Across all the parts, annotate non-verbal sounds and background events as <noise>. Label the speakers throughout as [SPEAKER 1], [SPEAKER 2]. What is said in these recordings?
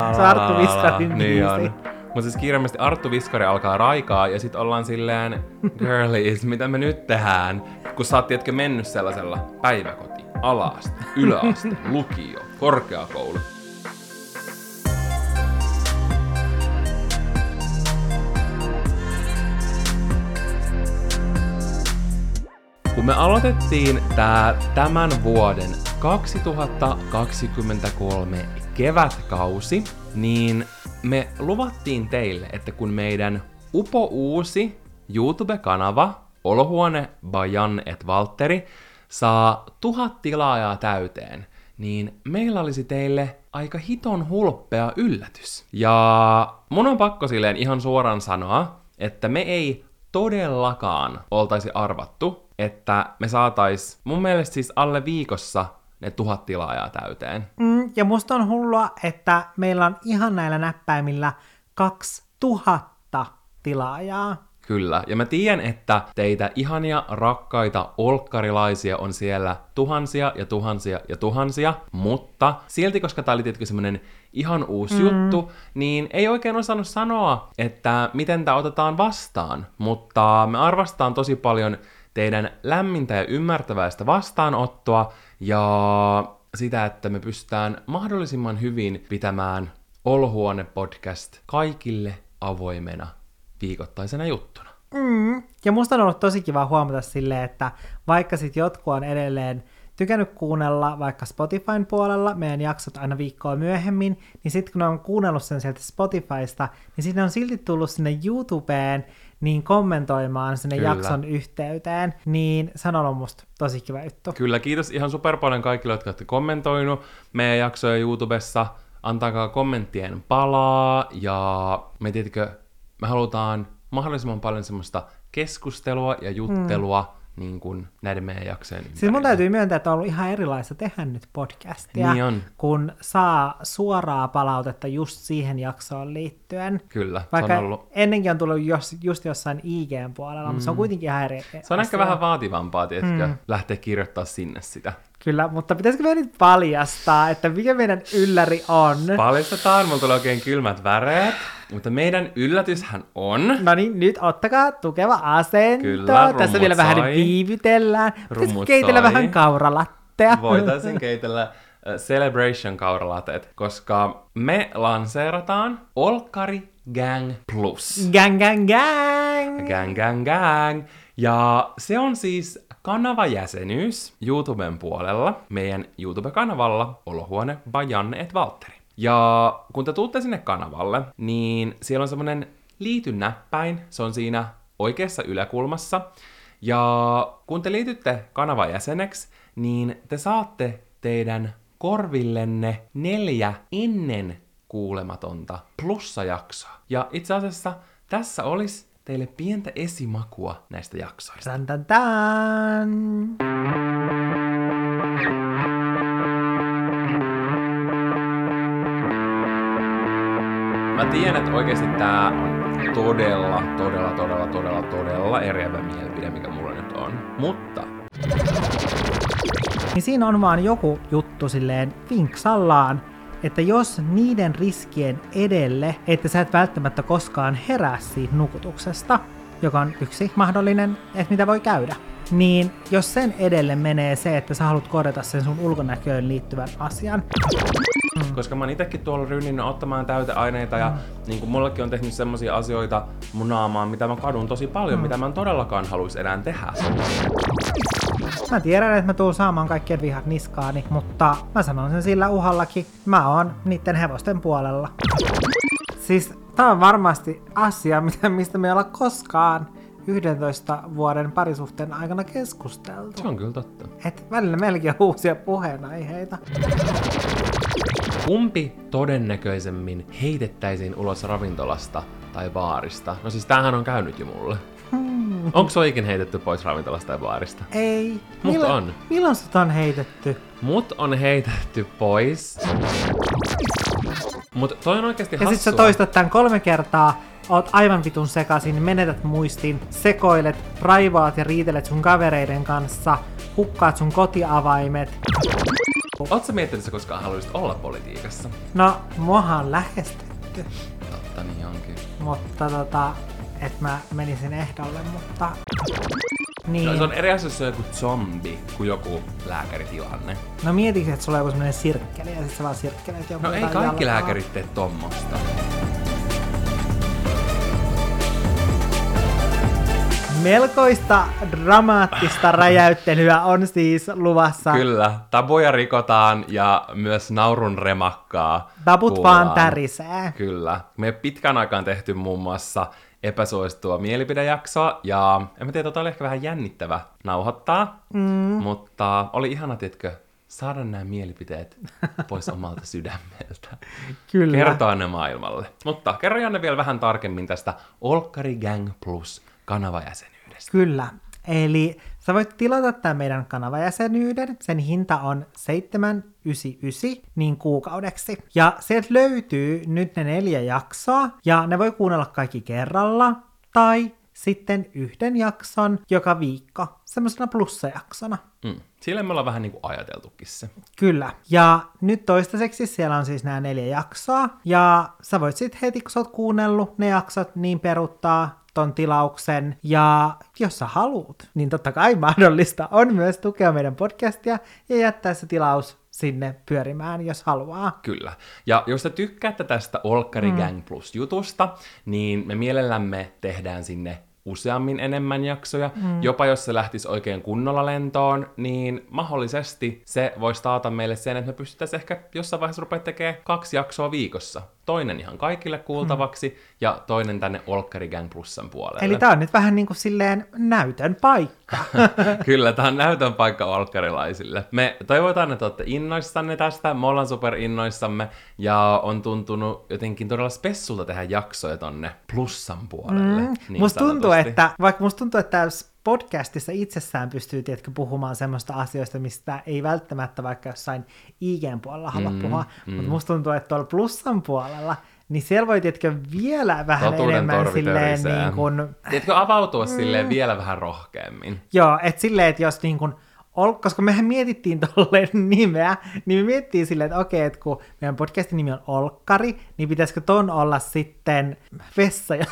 [SPEAKER 1] Se on Arttu Viskarin
[SPEAKER 2] Niin on. Mutta siis kirjaimellisesti Arttu Viskari alkaa raikaa ja sitten ollaan silleen, girlies, mitä me nyt tehdään? Kun sä oot tietkö mennyt sellaisella päiväkoti, alaaste, yläaste, <laughs> lukio, korkeakoulu. Kun me aloitettiin tää tämän vuoden 2023 kevätkausi, niin me luvattiin teille, että kun meidän upo uusi YouTube-kanava Olohuone by Jan et Valtteri saa tuhat tilaajaa täyteen, niin meillä olisi teille aika hiton hulppea yllätys. Ja mun on pakko silleen ihan suoraan sanoa, että me ei todellakaan oltaisi arvattu, että me saatais mun mielestä siis alle viikossa ne tuhat tilaajaa täyteen.
[SPEAKER 1] Mm, ja musta on hullua, että meillä on ihan näillä näppäimillä 2000 tilaajaa.
[SPEAKER 2] Kyllä, ja mä tiedän, että teitä ihania, rakkaita olkkarilaisia on siellä tuhansia ja tuhansia ja tuhansia, mutta silti, koska tää oli tietenkin semmonen ihan uusi mm. juttu, niin ei oikein osannut sanoa, että miten tää otetaan vastaan, mutta me arvostetaan tosi paljon teidän lämmintä ja ymmärtäväistä vastaanottoa ja sitä, että me pystytään mahdollisimman hyvin pitämään Olohuone-podcast kaikille avoimena viikoittaisena juttuna.
[SPEAKER 1] Mm. Ja musta on ollut tosi kiva huomata silleen, että vaikka sit jotkut on edelleen tykännyt kuunnella vaikka Spotifyn puolella meidän jaksot aina viikkoa myöhemmin, niin sitten kun ne on kuunnellut sen sieltä Spotifysta, niin sitten on silti tullut sinne YouTubeen niin kommentoimaan sinne
[SPEAKER 2] Kyllä.
[SPEAKER 1] jakson yhteyteen, niin se on ollut musta tosi kiva juttu.
[SPEAKER 2] Kyllä, kiitos ihan super paljon kaikille, jotka olette kommentoinut meidän jaksoja YouTubessa. Antakaa kommenttien palaa ja me tietenkin, me halutaan mahdollisimman paljon semmoista keskustelua ja juttelua mm. Niin kuin näiden meidän jaksojen
[SPEAKER 1] Siis mun
[SPEAKER 2] ympärillä.
[SPEAKER 1] täytyy myöntää, että on ollut ihan erilaista tehdä nyt podcastia,
[SPEAKER 2] Niin on.
[SPEAKER 1] kun saa suoraa palautetta just siihen jaksoon liittyen.
[SPEAKER 2] Kyllä,
[SPEAKER 1] Vaikka
[SPEAKER 2] se on ollut...
[SPEAKER 1] ennenkin on tullut jos, just jossain IGn puolella, mm. mutta se on kuitenkin ihan eri
[SPEAKER 2] Se on ehkä
[SPEAKER 1] asia.
[SPEAKER 2] vähän vaativampaa, tiedätkö, mm. lähteä kirjoittaa sinne sitä.
[SPEAKER 1] Kyllä, mutta pitäisikö meidän nyt paljastaa, että mikä meidän ylläri on?
[SPEAKER 2] Paljastetaan, mulla tulee oikein kylmät väreet, mutta meidän yllätyshän on...
[SPEAKER 1] No niin, nyt ottakaa tukeva asento.
[SPEAKER 2] Kyllä,
[SPEAKER 1] Tässä vielä vähän
[SPEAKER 2] soi.
[SPEAKER 1] viivytellään. Pitäisikö keitellä
[SPEAKER 2] soi.
[SPEAKER 1] vähän kauralattea?
[SPEAKER 2] voitaisiin keitellä Celebration kauralateet, koska me lanseerataan Olkari Gang Plus.
[SPEAKER 1] Gang, gang, gang!
[SPEAKER 2] Gang, gang, gang. Ja se on siis kanavajäsenyys YouTuben puolella, meidän YouTube-kanavalla Olohuone by Janne et Valtteri. Ja kun te tuutte sinne kanavalle, niin siellä on semmonen liitynäppäin, se on siinä oikeassa yläkulmassa. Ja kun te liitytte kanavan jäseneksi, niin te saatte teidän korvillenne neljä ennen kuulematonta plussajaksoa. Ja itse asiassa tässä olisi teille pientä esimakua näistä jaksoista.
[SPEAKER 1] Tan, tan, tan.
[SPEAKER 2] Mä tiedän, että oikeasti tää on todella, todella, todella, todella, todella eriävä mielipide, mikä mulla nyt on. Mutta
[SPEAKER 1] Niin siinä on vaan joku juttu silleen vinksallaan, että jos niiden riskien edelle, että sä et välttämättä koskaan herää siitä nukutuksesta, joka on yksi mahdollinen, että mitä voi käydä, niin jos sen edelle menee se, että sä haluat korjata sen sun ulkonäköön liittyvän asian,
[SPEAKER 2] koska mä oon itekin tuolla rynninyt ottamaan täyteaineita ja niin kuin mullekin on tehnyt semmosia asioita mun naamaan, mitä mä kadun tosi paljon, mitä mä en todellakaan haluaisi enää tehdä.
[SPEAKER 1] Mä tiedän, että mä tuun saamaan kaikkien vihat niskaani, mutta mä sanon sen sillä uhallakin, mä oon niiden hevosten puolella. Siis tää on varmasti asia, mistä me ei olla koskaan 11 vuoden parisuhteen aikana keskusteltu.
[SPEAKER 2] Se on kyllä totta.
[SPEAKER 1] Et välillä on uusia puheenaiheita.
[SPEAKER 2] Kumpi todennäköisemmin heitettäisiin ulos ravintolasta tai baarista? No siis tämähän on käynyt jo mulle. Onko oikein heitetty pois ravintolasta tai baarista?
[SPEAKER 1] Ei.
[SPEAKER 2] Mut
[SPEAKER 1] milloin,
[SPEAKER 2] on.
[SPEAKER 1] Milloin sut on heitetty?
[SPEAKER 2] Mut on heitetty pois. Mut toi on oikeasti
[SPEAKER 1] Ja sit sä toistat tän kolme kertaa, oot aivan vitun sekasin, menetät muistin, sekoilet, raivaat ja riitelet sun kavereiden kanssa, hukkaat sun kotiavaimet. juttu.
[SPEAKER 2] Oletko miettinyt, että sä koskaan haluaisit olla politiikassa?
[SPEAKER 1] No, muahan on lähestytty,
[SPEAKER 2] Totta niin onkin.
[SPEAKER 1] mutta tota, että mä menisin ehdolle, mutta... Niin.
[SPEAKER 2] No, se on eri asia, se on joku zombi kuin joku lääkäritilanne.
[SPEAKER 1] No mietitkö, että sulla on joku semmonen sirkkeli ja sit sä vaan sirkkeleet joku
[SPEAKER 2] No ei kaikki
[SPEAKER 1] jalkaa?
[SPEAKER 2] lääkärit tee tommosta.
[SPEAKER 1] Melkoista dramaattista <laughs> räjäyttelyä on siis luvassa.
[SPEAKER 2] Kyllä, tabuja rikotaan ja myös naurun remakkaa.
[SPEAKER 1] Taput
[SPEAKER 2] kuullaan.
[SPEAKER 1] vaan tärisee.
[SPEAKER 2] Kyllä. Me pitkän aikaan tehty muun muassa epäsuosittua mielipidejaksoa, ja en mä tiedä, tota oli ehkä vähän jännittävä nauhoittaa, mm. mutta oli ihana, tiedätkö, saada nämä mielipiteet pois omalta <laughs> sydämeltä.
[SPEAKER 1] Kyllä.
[SPEAKER 2] Kertoa ne maailmalle. Mutta kerro Janne vielä vähän tarkemmin tästä Olkkari Gang Plus kanavajäsenyydestä.
[SPEAKER 1] Kyllä. Eli sä voit tilata tämän meidän kanavajäsenyyden. Sen hinta on 799 niin kuukaudeksi. Ja sieltä löytyy nyt ne neljä jaksoa, ja ne voi kuunnella kaikki kerralla, tai sitten yhden jakson joka viikko, semmoisena plussajaksona.
[SPEAKER 2] Mm. Sillä me ollaan vähän niin kuin ajateltukin se.
[SPEAKER 1] Kyllä. Ja nyt toistaiseksi siellä on siis nämä neljä jaksoa, ja sä voit sitten heti, kun sä oot kuunnellut ne jaksot, niin peruttaa ton tilauksen, ja jos sä haluut, niin totta kai <laughs> mahdollista on myös tukea meidän podcastia ja jättää se tilaus sinne pyörimään, jos haluaa.
[SPEAKER 2] Kyllä. Ja jos te tykkäätte tästä Olkkari Gang Plus jutusta, niin me mielellämme tehdään sinne useammin enemmän jaksoja. Mm. Jopa jos se lähtisi oikein kunnolla lentoon, niin mahdollisesti se voisi taata meille sen, että me pystyttäisiin ehkä jossain vaiheessa rupea tekemään kaksi jaksoa viikossa. Toinen ihan kaikille kuultavaksi mm. ja toinen tänne Olkkari Gang Plusan puolelle.
[SPEAKER 1] Eli tää on nyt vähän niin kuin silleen näytön paikka. <laughs>
[SPEAKER 2] Kyllä, tämä on näytön paikka olkkarilaisille. Me toivotaan, että olette innoissanne tästä, me ollaan super innoissamme, ja on tuntunut jotenkin todella spessulta tehdä jaksoja tonne plussan puolelle. Mm,
[SPEAKER 1] Niin musta tuntuu, että, vaikka musta tuntuu, että tässä podcastissa itsessään pystyy tiedätkö, puhumaan semmoista asioista, mistä ei välttämättä vaikka jossain IGn puolella halua
[SPEAKER 2] Mm,
[SPEAKER 1] puhua,
[SPEAKER 2] mm.
[SPEAKER 1] mutta musta tuntuu, että tuolla plussan puolella, niin siellä voi tiedätkö, vielä vähän
[SPEAKER 2] Totuuden
[SPEAKER 1] enemmän silleen niin kuin,
[SPEAKER 2] Tiedätkö avautua silleen vielä vähän rohkeammin?
[SPEAKER 1] joo, että silleen, että jos niin kuin, ol, koska mehän mietittiin tolleen <laughs> nimeä, niin me mietittiin silleen, että okei, että kun meidän podcastin nimi on Olkkari, niin pitäisikö ton olla sitten vessa ja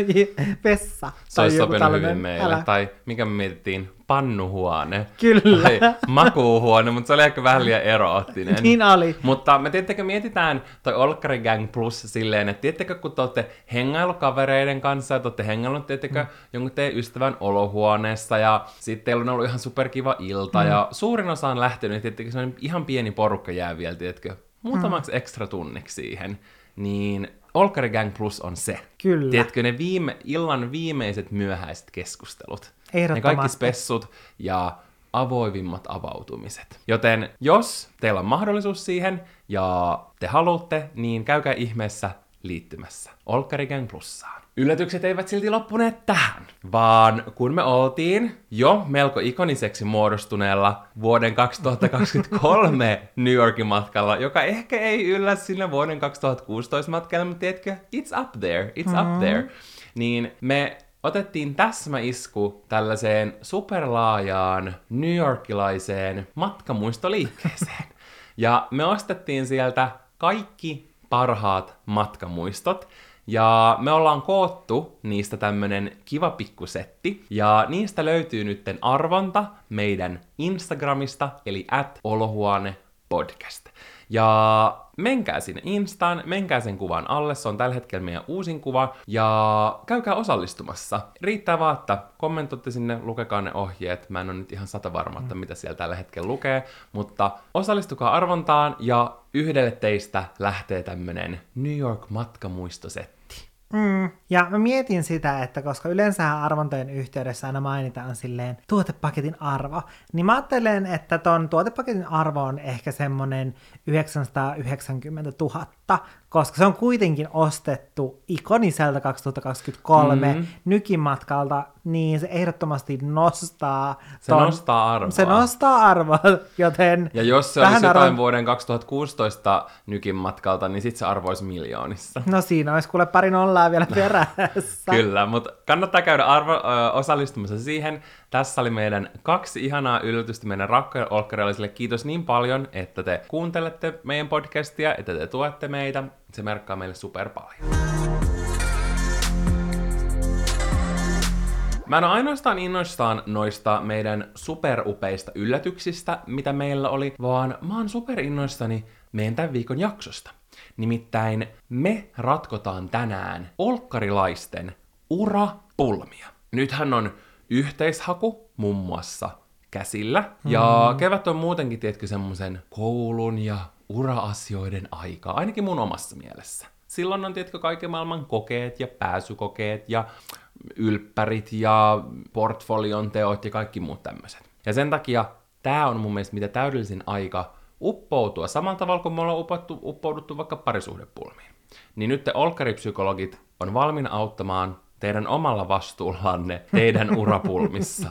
[SPEAKER 1] <laughs> vessa.
[SPEAKER 2] Se olisi sopinut hyvin meille.
[SPEAKER 1] Älä.
[SPEAKER 2] Tai mikä me mietittiin? Pannuhuone.
[SPEAKER 1] Kyllä.
[SPEAKER 2] Tai makuuhuone, mutta se oli ehkä vähän liian eroottinen.
[SPEAKER 1] Niin oli.
[SPEAKER 2] Mutta me tiedättekö, mietitään toi Olkkari Gang Plus silleen, että tiedättekö, kun te olette hengailu kavereiden kanssa ja te olette hengaillut, tiedättekö, mm. jonkun teidän ystävän olohuoneessa ja sitten teillä on ollut ihan superkiva ilta mm. ja suurin osa on lähtenyt, tiedättekö, se on ihan pieni porukka jää vielä, tiedätkö, muutamaksi mm. ekstra tunniksi siihen, niin Olkkari Gang Plus on se.
[SPEAKER 1] Kyllä.
[SPEAKER 2] Tiedätkö, ne viime, illan viimeiset myöhäiset keskustelut. Ne kaikki spessut ja avoivimmat avautumiset. Joten jos teillä on mahdollisuus siihen ja te haluatte, niin käykää ihmeessä liittymässä Olkkari Gang Plussaan. Yllätykset eivät silti loppuneet tähän, vaan kun me oltiin jo melko ikoniseksi muodostuneella vuoden 2023 <laughs> New Yorkin matkalla, joka ehkä ei yllä sinne vuoden 2016 matkalle, mutta tiedätkö, it's up there, it's up there, niin me otettiin täsmäisku tällaiseen superlaajaan New Yorkilaiseen matkamuistoliikkeeseen. <laughs> Ja me ostettiin sieltä kaikki parhaat matkamuistot. Ja me ollaan koottu niistä tämmönen kiva pikkusetti. Ja niistä löytyy nytten arvonta meidän Instagramista, eli at olohuone podcast. Ja menkää sinne Instaan, menkää sen kuvan alle, se on tällä hetkellä meidän uusin kuva, ja käykää osallistumassa. Riittää vaan, että kommentoitte sinne, lukekaa ne ohjeet, mä en ole nyt ihan sata varma, että mitä siellä tällä hetkellä lukee, mutta osallistukaa arvontaan, ja yhdelle teistä lähtee tämmönen New York matkamuistosetti.
[SPEAKER 1] Mm, ja mä mietin sitä, että koska yleensä arvontojen yhteydessä aina mainitaan silleen tuotepaketin arvo, niin mä ajattelen, että ton tuotepaketin arvo on ehkä semmonen 990 000. totta, koska se on kuitenkin ostettu ikoniselta 2023
[SPEAKER 2] Mm.
[SPEAKER 1] mm. nykimatkalta, niin se ehdottomasti nostaa...
[SPEAKER 2] Se nostaa arvoa.
[SPEAKER 1] Se nostaa arvoa, <laughs> joten...
[SPEAKER 2] Ja jos se olisi jotain
[SPEAKER 1] arvo-
[SPEAKER 2] vuoden 2016 nykin matkalta, niin sit se arvoisi miljoonissa.
[SPEAKER 1] No siinä olisi kuule pari nollaa vielä <laughs> perässä.
[SPEAKER 2] Kyllä, mutta kannattaa käydä arvo, ö, osallistumassa siihen. Tässä oli meidän kaksi ihanaa yllätystä meidän rakkaille olkkareillisille. Kiitos niin paljon, että te kuuntelette meidän podcastia, että te tuette meitä. Se merkkaa meille super paljon. Mä en ole ainoastaan innoissaan noista meidän superupeista yllätyksistä, mitä meillä oli, vaan mä oon super innoissani meidän tämän viikon jaksosta. Nimittäin me ratkotaan tänään olkkarilaisten urapulmia. Nythän on yhteishaku muun muassa käsillä, ja
[SPEAKER 1] Mm.
[SPEAKER 2] kevät on muutenkin, tiedätkö, semmoisen koulun ja ura-asioiden aikaa, ainakin mun omassa mielessä. Silloin on, tiedätkö, kaiken maailman kokeet ja pääsykokeet ja ylppärit ja portfolion teot ja kaikki muut tämmöiset. Ja sen takia tämä on mun mielestä mitä täydellisin aika uppoutua samalla tavalla kuin me ollaan upottu, uppouduttu vaikka parisuhdepulmiin. Niin nyt te olkkaripsykologit on valmiina auttamaan teidän omalla vastuullanne teidän <laughs> urapulmissa.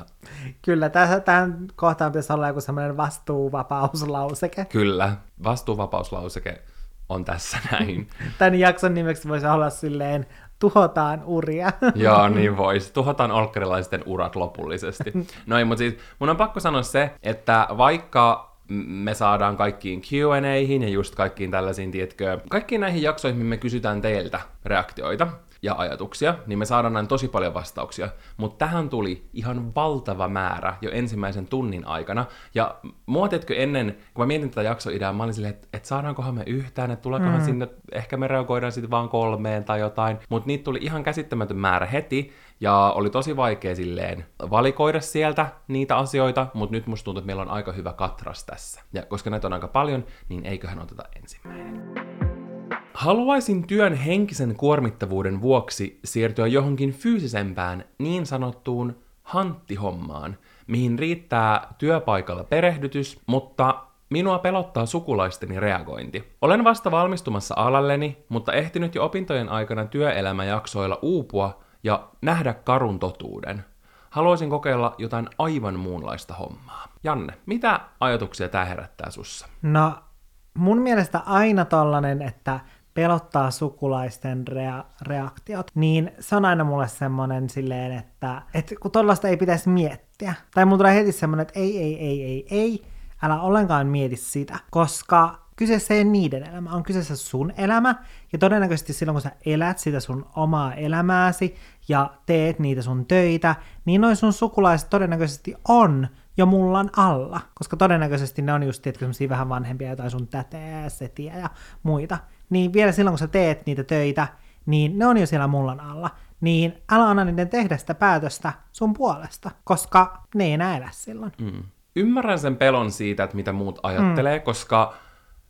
[SPEAKER 1] Kyllä, tässä, tämän kohtaan pitäisi olla joku semmoinen vastuuvapauslauseke.
[SPEAKER 2] Kyllä, vastuuvapauslauseke on tässä näin. <laughs>
[SPEAKER 1] Tämän jakson nimeksi voisi olla silleen, tuhotaan uria. <laughs>
[SPEAKER 2] Joo, niin voisi. Tuhotaan olkkarilaisten urat lopullisesti. No ei, mutta siis mun on pakko sanoa se, että vaikka me saadaan kaikkiin Q&A:ihin ja just kaikkiin tällaisiin, tiedätkö, kaikkiin näihin jaksoihin, me kysytään teiltä reaktioita ja ajatuksia, niin me saadaan näin tosi paljon vastauksia. Mutta tähän tuli ihan valtava määrä jo ensimmäisen tunnin aikana. Ja mua ennen, kun mä mietin tätä jaksoideaa, mä olin silleen, että et saadaankohan me yhtään, että tuleekohan mm. sinne, ehkä me reagoidaan sitten vaan kolmeen tai jotain. Mutta niitä tuli ihan käsittämätön määrä heti, ja oli tosi vaikea silleen valikoida sieltä niitä asioita, mutta nyt musta tuntuu, että meillä on aika hyvä katras tässä. Ja koska näitä on aika paljon, niin eiköhän oteta ensimmäinen. Haluaisin työn henkisen kuormittavuuden vuoksi siirtyä johonkin fyysisempään niin sanottuun hanttihommaan, mihin riittää työpaikalla perehdytys, mutta minua pelottaa sukulaisteni reagointi. Olen vasta valmistumassa alalleni, mutta ehtinyt jo opintojen aikana työelämäjaksoilla uupua ja nähdä karun totuuden. Haluaisin kokeilla jotain aivan muunlaista hommaa. Janne, mitä ajatuksia tämä herättää sussa?
[SPEAKER 1] No, mun mielestä aina tollanen, että pelottaa sukulaisten rea- reaktiot, niin se on aina mulle semmonen silleen, että, että kun tollasta ei pitäisi miettiä. Tai mulla tulee heti semmonen, että ei, ei, ei, ei, ei, älä ollenkaan mieti sitä, koska kyseessä ei ole niiden elämä, on kyseessä sun elämä, ja todennäköisesti silloin, kun sä elät sitä sun omaa elämääsi ja teet niitä sun töitä, niin noin sun sukulaiset todennäköisesti on jo mullan alla, koska todennäköisesti ne on just tietysti vähän vanhempia, jotain sun täteä setiä ja muita. Niin vielä silloin, kun sä teet niitä töitä, niin ne on jo siellä mullan alla. Niin älä anna niiden tehdä sitä päätöstä sun puolesta, koska ne ei enää elä silloin.
[SPEAKER 2] Mm. Ymmärrän sen pelon siitä, että mitä muut ajattelee, mm. koska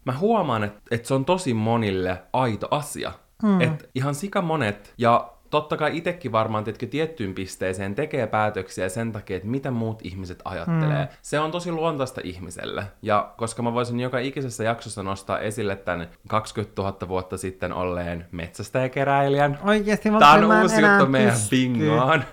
[SPEAKER 2] mä huomaan, että, että se on tosi monille aito asia. Mm. Että ihan sika monet, ja totta kai itsekin varmaan tietkö tiettyyn pisteeseen tekee päätöksiä sen takia, että mitä muut ihmiset ajattelee. Mm. Se on tosi luontaista ihmiselle. Ja koska mä voisin joka ikisessä jaksossa nostaa esille tämän 20 000 vuotta sitten olleen metsästäjäkeräilijän,
[SPEAKER 1] Oikeesti mä
[SPEAKER 2] Tämä
[SPEAKER 1] mä
[SPEAKER 2] on uusi juttu meidän
[SPEAKER 1] pysty.
[SPEAKER 2] bingoon.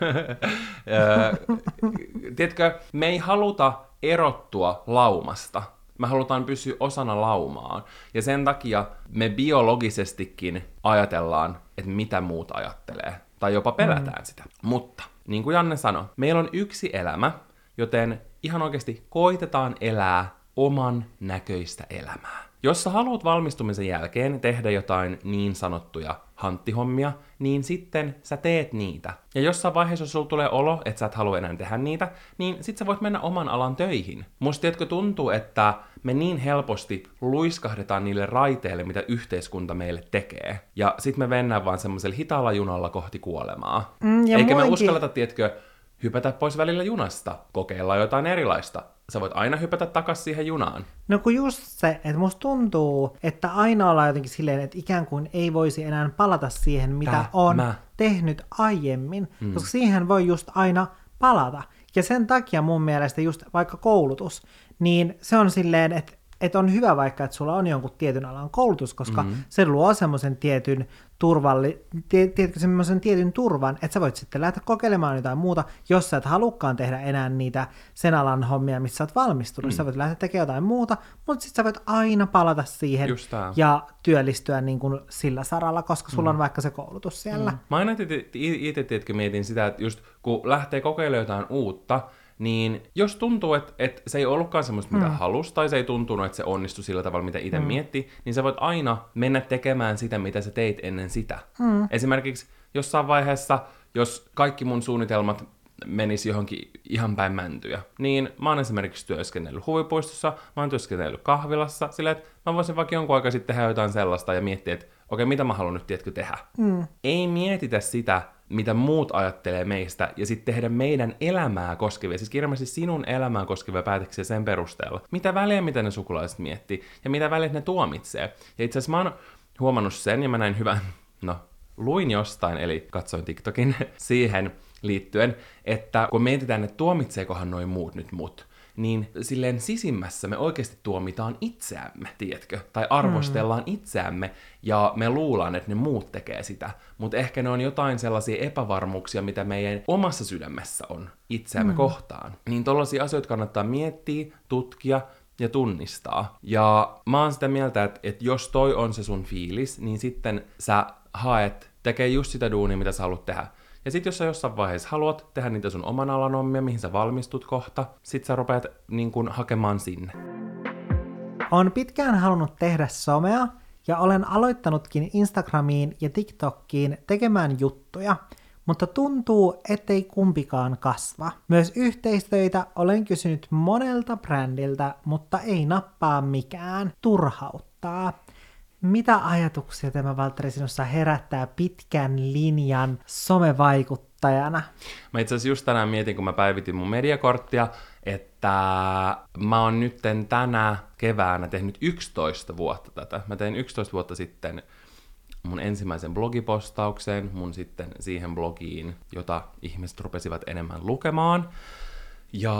[SPEAKER 2] <laughs> Tiedätkö, me ei haluta erottua laumasta. Me halutaan pysyä osana laumaa. Ja sen takia me biologisestikin ajatellaan, että mitä muut ajattelee. Tai jopa pelätään mm. sitä. Mutta, niin kuin Janne sanoi, meillä on yksi elämä, joten ihan oikeasti koitetaan elää oman näköistä elämää. Jos sä haluat valmistumisen jälkeen tehdä jotain niin sanottuja hanttihommia, niin sitten sä teet niitä. Ja jossain vaiheessa, jos sulla tulee olo, että sä et halua enää tehdä niitä, niin sit sä voit mennä oman alan töihin. Musta tiedätkö tuntuu, että me niin helposti luiskahdetaan niille raiteille, mitä yhteiskunta meille tekee. Ja sit me mennään vaan semmoisella hitaalla junalla kohti kuolemaa.
[SPEAKER 1] Mm, ja
[SPEAKER 2] Eikä me
[SPEAKER 1] muinkin-
[SPEAKER 2] uskalleta, tiedätkö, hypätä pois välillä junasta, kokeilla jotain erilaista. Sä voit aina hypätä takas siihen junaan.
[SPEAKER 1] No kun just se, että musta tuntuu, että aina ollaan jotenkin silleen, että ikään kuin ei voisi enää palata siihen, mitä
[SPEAKER 2] Tää,
[SPEAKER 1] on
[SPEAKER 2] mä.
[SPEAKER 1] tehnyt aiemmin, mm. koska siihen voi just aina palata. Ja sen takia mun mielestä just vaikka koulutus, niin se on silleen, että että on hyvä vaikka, että sulla on jonkun tietyn alan koulutus, koska mm. se luo semmoisen tietyn turvalli, tie, tiedätkö, semmoisen tietyn turvan, että sä voit sitten lähteä kokeilemaan jotain muuta, jos sä et halukkaan tehdä enää niitä sen alan hommia, missä sä oot valmistunut. Mm. Sä voit lähteä tekemään jotain muuta, mutta sitten sä voit aina palata siihen ja työllistyä niin kuin sillä saralla, koska sulla mm. on vaikka se koulutus siellä. Mm.
[SPEAKER 2] Mä aina itse mietin sitä, että just kun lähtee kokeilemaan jotain uutta, niin jos tuntuu, että, että se ei ollutkaan semmoista, mitä mm. halusi, tai se ei tuntunut, että se onnistui sillä tavalla, mitä itse mm. mietti, niin sä voit aina mennä tekemään sitä, mitä sä teit ennen sitä. Mm. Esimerkiksi jossain vaiheessa, jos kaikki mun suunnitelmat menisi johonkin ihan päin mäntyjä. Niin mä oon esimerkiksi työskennellyt huvipuistossa, mä oon työskennellyt kahvilassa, silleen, että mä voisin vaikka jonkun aikaa sitten tehdä jotain sellaista ja miettiä, että okei, mitä mä haluan nyt, tiedätkö, tehdä. Mm. Ei mietitä sitä, mitä muut ajattelee meistä, ja sitten tehdä meidän elämää koskevia, siis kirjallisesti sinun elämää koskevia päätöksiä sen perusteella. Mitä väliä, mitä ne sukulaiset miettii, ja mitä väliä ne tuomitsee. Ja itse asiassa mä oon huomannut sen, ja mä näin hyvän, no, luin jostain, eli katsoin TikTokin <laughs> siihen liittyen, että kun mietitään, että tuomitseekohan noin muut nyt mut, niin silleen sisimmässä me oikeasti tuomitaan itseämme, tiedätkö? Tai arvostellaan mm. itseämme, ja me luullaan, että ne muut tekee sitä. Mutta ehkä ne on jotain sellaisia epävarmuuksia, mitä meidän omassa sydämessä on itseämme mm. kohtaan. Niin tollaisia asioita kannattaa miettiä, tutkia, ja tunnistaa. Ja mä oon sitä mieltä, että, että jos toi on se sun fiilis, niin sitten sä haet tekee just sitä duunia, mitä sä haluat tehdä. Ja sitten jos sä jossain vaiheessa haluat tehdä niitä sun oman alan ommia, mihin sä valmistut kohta, sit sä rupeat niin kun, hakemaan sinne.
[SPEAKER 1] On pitkään halunnut tehdä somea, ja olen aloittanutkin Instagramiin ja TikTokkiin tekemään juttuja, mutta tuntuu, ettei kumpikaan kasva. Myös yhteistöitä olen kysynyt monelta brändiltä, mutta ei nappaa mikään. Turhauttaa. Mitä ajatuksia tämä Valtteri sinussa herättää pitkän linjan somevaikuttajana?
[SPEAKER 2] Mä itse asiassa just tänään mietin, kun mä päivitin mun mediakorttia, että mä oon nytten tänä keväänä tehnyt 11 vuotta tätä. Mä tein 11 vuotta sitten mun ensimmäisen blogipostauksen, mun sitten siihen blogiin, jota ihmiset rupesivat enemmän lukemaan. Ja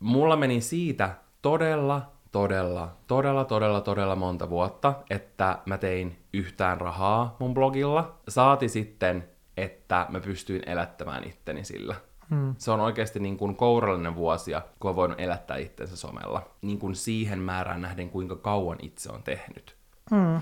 [SPEAKER 2] mulla meni siitä todella todella, todella, todella, todella monta vuotta, että mä tein yhtään rahaa mun blogilla. Saati sitten, että mä pystyin elättämään itteni sillä. Hmm. Se on oikeasti niin kuin kourallinen vuosia, kun on voinut elättää itsensä somella. Niin kuin siihen määrään nähden, kuinka kauan itse on tehnyt. Hmm.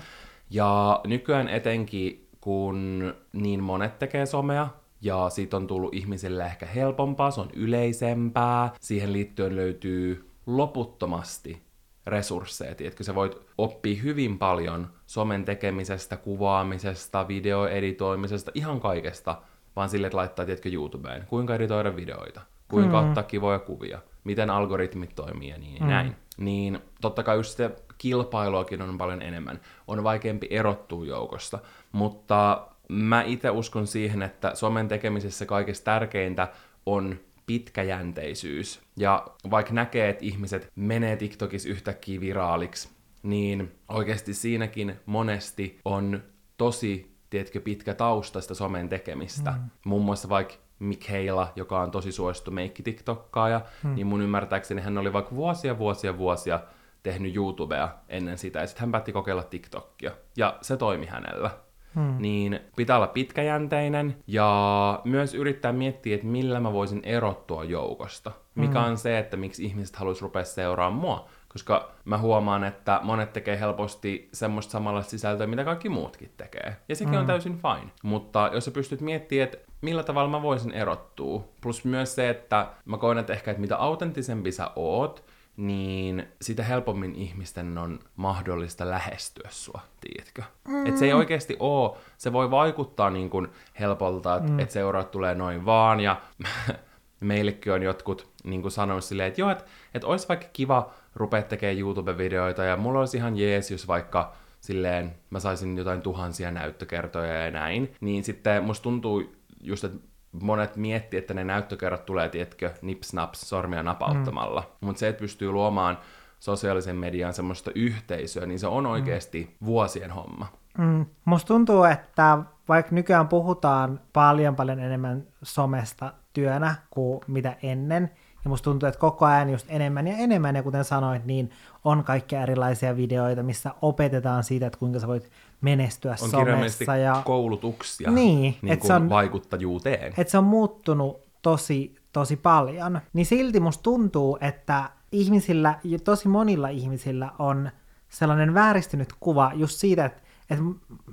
[SPEAKER 2] Ja nykyään etenkin, kun niin monet tekee somea, ja siitä on tullut ihmisille ehkä helpompaa, se on yleisempää, siihen liittyen löytyy loputtomasti resursseja, että sä voit oppia hyvin paljon somen tekemisestä, kuvaamisesta, videoeditoimisesta, ihan kaikesta, vaan sille, että laittaa, tiedätkö, YouTubeen, kuinka editoida videoita, kuinka mm. ottaa kivoja kuvia, miten algoritmit toimii ja niin mm. näin. Niin totta kai just se kilpailuakin on paljon enemmän. On vaikeampi erottua joukosta, mutta mä itse uskon siihen, että somen tekemisessä kaikista tärkeintä on pitkäjänteisyys. Ja vaikka näkee, että ihmiset menee TikTokissa yhtäkkiä viraaliksi, niin oikeasti siinäkin monesti on tosi, tiedätkö, pitkä tausta sitä somen tekemistä. Mm. Muun muassa vaikka Mikheila, joka on tosi suosittu meikki-tiktokkaaja, mm. niin mun ymmärtääkseni hän oli vaikka vuosia, vuosia, vuosia tehnyt YouTubea ennen sitä, ja sitten hän päätti kokeilla TikTokia, ja se toimi hänellä hmm. niin pitää olla pitkäjänteinen ja myös yrittää miettiä, että millä mä voisin erottua joukosta. Mikä hmm. on se, että miksi ihmiset haluaisi rupea seuraamaan mua. Koska mä huomaan, että monet tekee helposti semmoista samanlaista sisältöä, mitä kaikki muutkin tekee. Ja sekin hmm. on täysin fine. Mutta jos sä pystyt miettimään, että millä tavalla mä voisin erottua. Plus myös se, että mä koen, että ehkä, että mitä autenttisempi sä oot, niin sitä helpommin ihmisten on mahdollista lähestyä sua, tiedätkö? Mm. Et se ei oikeasti oo, se voi vaikuttaa niin kuin helpolta, että mm. et seuraat tulee noin vaan, ja <laughs> meillekin on jotkut niin kuin sanonut silleen, että joo, että et olisi vaikka kiva rupea tekemään YouTube-videoita, ja mulla olisi ihan jees, jos vaikka silleen mä saisin jotain tuhansia näyttökertoja ja näin, niin sitten musta tuntuu just, että monet miettii, että ne näyttökerrat tulee, tietkö, nipsnaps sormia napauttamalla. Mm. Mutta se, että pystyy luomaan sosiaalisen median semmoista yhteisöä, niin se on oikeasti mm. vuosien homma.
[SPEAKER 1] Mm. Musta tuntuu, että vaikka nykyään puhutaan paljon paljon enemmän somesta työnä kuin mitä ennen, Ja musta tuntuu, että koko ajan just enemmän ja enemmän, ja kuten sanoit, niin on kaikkia erilaisia videoita, missä opetetaan siitä, että kuinka sä voit menestyä
[SPEAKER 2] On
[SPEAKER 1] somessa. Ja...
[SPEAKER 2] koulutuksia
[SPEAKER 1] Niin,
[SPEAKER 2] niin
[SPEAKER 1] et se on-
[SPEAKER 2] vaikuttajuuteen.
[SPEAKER 1] että se on muuttunut tosi, tosi paljon, niin silti musta tuntuu, että ihmisillä, ja tosi monilla ihmisillä on sellainen vääristynyt kuva just siitä, että, että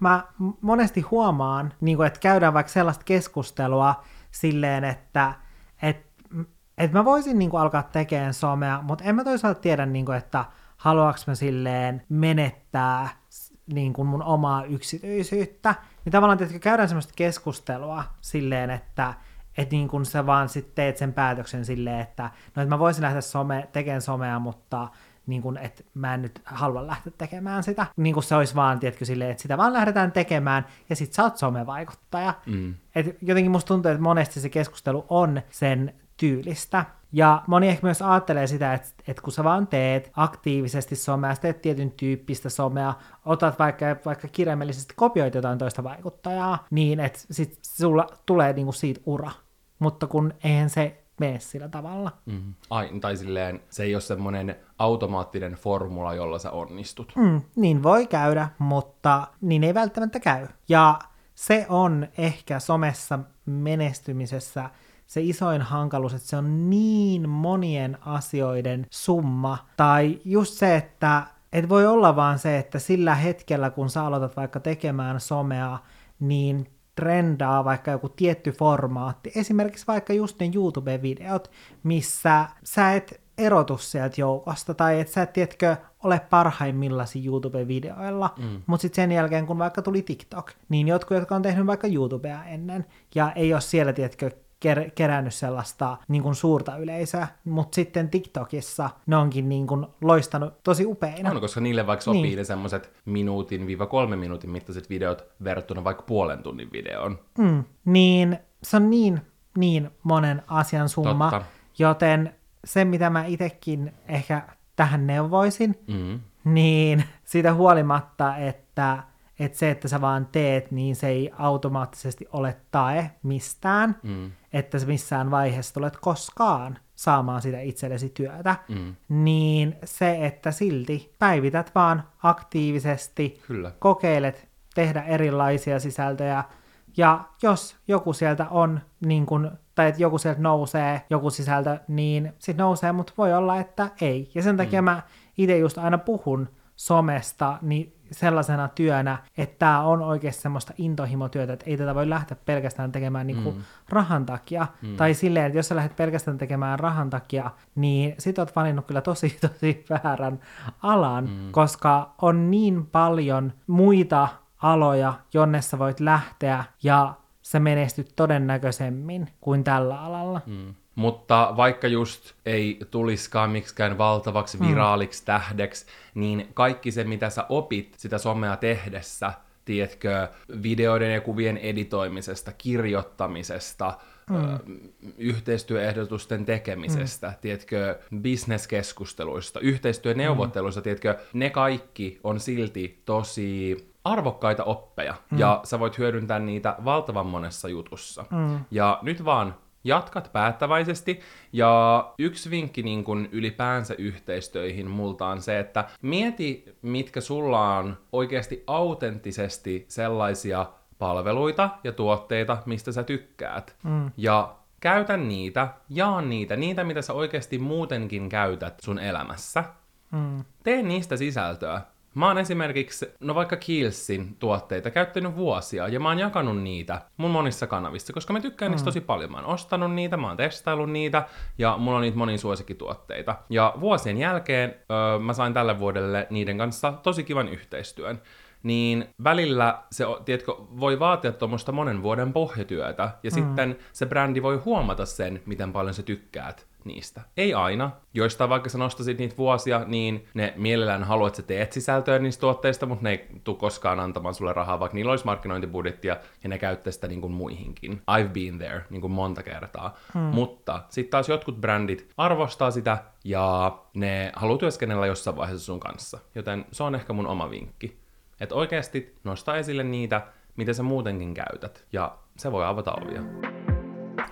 [SPEAKER 1] mä monesti huomaan, niin kuin, että käydään vaikka sellaista keskustelua silleen, että, että, että mä voisin niin kuin, alkaa tekemään somea, mutta en mä toisaalta tiedä, niin kuin, että haluanko mä silleen menettää niin kuin mun omaa yksityisyyttä, niin tavallaan tietysti käydään semmoista keskustelua silleen, että että niin kun sä vaan sit teet sen päätöksen silleen, että no että mä voisin lähteä some, tekemään somea, mutta niin kun, että mä en nyt halua lähteä tekemään sitä. Niin kuin se olisi vaan, tiedätkö, silleen, että sitä vaan lähdetään tekemään, ja sit sä oot somevaikuttaja.
[SPEAKER 2] Mm.
[SPEAKER 1] Et jotenkin musta tuntuu, että monesti se keskustelu on sen tyylistä. Ja moni ehkä myös ajattelee sitä, että, että kun sä vaan teet aktiivisesti somea, sä teet tietyn tyyppistä somea, otat vaikka, vaikka kirjaimellisesti kopioit jotain toista vaikuttajaa, niin että sit sulla tulee niinku siitä ura. Mutta kun eihän se mene sillä tavalla.
[SPEAKER 2] Mm. Ai, tai silleen, se ei ole semmoinen automaattinen formula, jolla sä onnistut.
[SPEAKER 1] Mm, niin voi käydä, mutta niin ei välttämättä käy. Ja se on ehkä somessa menestymisessä se isoin hankaluus, että se on niin monien asioiden summa. Tai just se, että et voi olla vaan se, että sillä hetkellä, kun sä aloitat vaikka tekemään somea, niin trendaa vaikka joku tietty formaatti, esimerkiksi vaikka just ne YouTube-videot, missä sä et erotu sieltä joukosta, tai että sä et, tiedätkö, ole parhaimmillasi YouTube-videoilla, mm. mutta sitten sen jälkeen, kun vaikka tuli TikTok, niin jotkut, jotka on tehnyt vaikka YouTubea ennen, ja ei ole siellä, tiedätkö, ker- kerännyt sellaista niin kuin suurta yleisöä, mutta sitten TikTokissa ne onkin niin kuin loistanut tosi upeina.
[SPEAKER 2] On, koska niille vaikka sopii
[SPEAKER 1] Niin.
[SPEAKER 2] ne semmoiset minuutin viiva kolme minuutin mittaiset videot verrattuna vaikka puolen tunnin videoon.
[SPEAKER 1] Mm, niin se on niin, niin monen asian summa,
[SPEAKER 2] Totta.
[SPEAKER 1] joten se, mitä mä itekin ehkä tähän neuvoisin,
[SPEAKER 2] Mm.
[SPEAKER 1] niin <laughs> siitä huolimatta, että, että se, että sä vaan teet, niin se ei automaattisesti ole tae mistään,
[SPEAKER 2] Mm.
[SPEAKER 1] että sä missään vaiheessa tulet koskaan saamaan sitä itsellesi työtä,
[SPEAKER 2] Mm.
[SPEAKER 1] niin se, että silti päivität vaan aktiivisesti,
[SPEAKER 2] Kyllä.
[SPEAKER 1] kokeilet tehdä erilaisia sisältöjä, ja jos joku sieltä on, niin kun, tai että joku sieltä nousee, joku sisältö, niin sit nousee, mutta voi olla, että ei. Ja sen takia mm. mä itse just aina puhun somesta niin sellaisena työnä, että tämä on oikeasti semmoista intohimotyötä, että ei tätä voi lähteä pelkästään tekemään niinku mm. rahan takia. Mm. Tai silleen, että jos sä lähdet pelkästään tekemään rahan takia, niin sit oot valinnut kyllä tosi, <laughs> tosi väärän alan, mm. koska on niin paljon muita aloja, jonne sä voit lähteä ja sä menestyt todennäköisemmin kuin tällä alalla.
[SPEAKER 2] Mm. Mutta vaikka just ei tuliskaan miksikään valtavaksi viraaliksi tähdeksi, niin kaikki se, mitä sä opit sitä somea tehdessä, tiedätkö, videoiden ja kuvien editoimisesta, kirjoittamisesta, mm. yhteistyöehdotusten tekemisestä, mm. tiedätkö, bisneskeskusteluista, yhteistyöneuvotteluista, mm. tiedätkö, ne kaikki on silti tosi arvokkaita oppeja, mm. ja sä voit hyödyntää niitä valtavan monessa jutussa. Mm. Ja nyt vaan jatkat päättäväisesti, ja yksi vinkki niin kun ylipäänsä yhteistöihin multa on se, että mieti, mitkä sulla on oikeasti autenttisesti sellaisia palveluita ja tuotteita, mistä sä tykkäät. Mm. Ja käytä niitä, jaa niitä, niitä mitä sä oikeasti muutenkin käytät sun elämässä.
[SPEAKER 1] Mm.
[SPEAKER 2] Tee niistä sisältöä. Mä oon esimerkiksi, no vaikka Killsin tuotteita käyttänyt vuosia, ja mä oon jakanut niitä mun monissa kanavissa, koska mä tykkään mm. niistä tosi paljon. Mä oon ostanut niitä, mä oon testaillut niitä, ja mulla on niitä monin suosikkituotteita. Ja vuosien jälkeen öö, mä sain tälle vuodelle niiden kanssa tosi kivan yhteistyön. Niin välillä se, tiedätkö, voi vaatia tuommoista monen vuoden pohjatyötä, ja mm. sitten se brändi voi huomata sen, miten paljon sä tykkäät niistä. Ei aina. Joista vaikka sä nostasit niitä vuosia, niin ne mielellään haluat, että sä teet sisältöä niistä tuotteista, mutta ne ei tule koskaan antamaan sulle rahaa, vaikka niillä olisi markkinointibudjettia, ja ne käyttää sitä niin kuin muihinkin. I've been there niin kuin monta kertaa. Hmm. Mutta sitten taas jotkut brändit arvostaa sitä, ja ne haluaa työskennellä jossain vaiheessa sun kanssa. Joten se on ehkä mun oma vinkki. Että oikeasti nosta esille niitä, mitä sä muutenkin käytät, ja se voi avata ovia.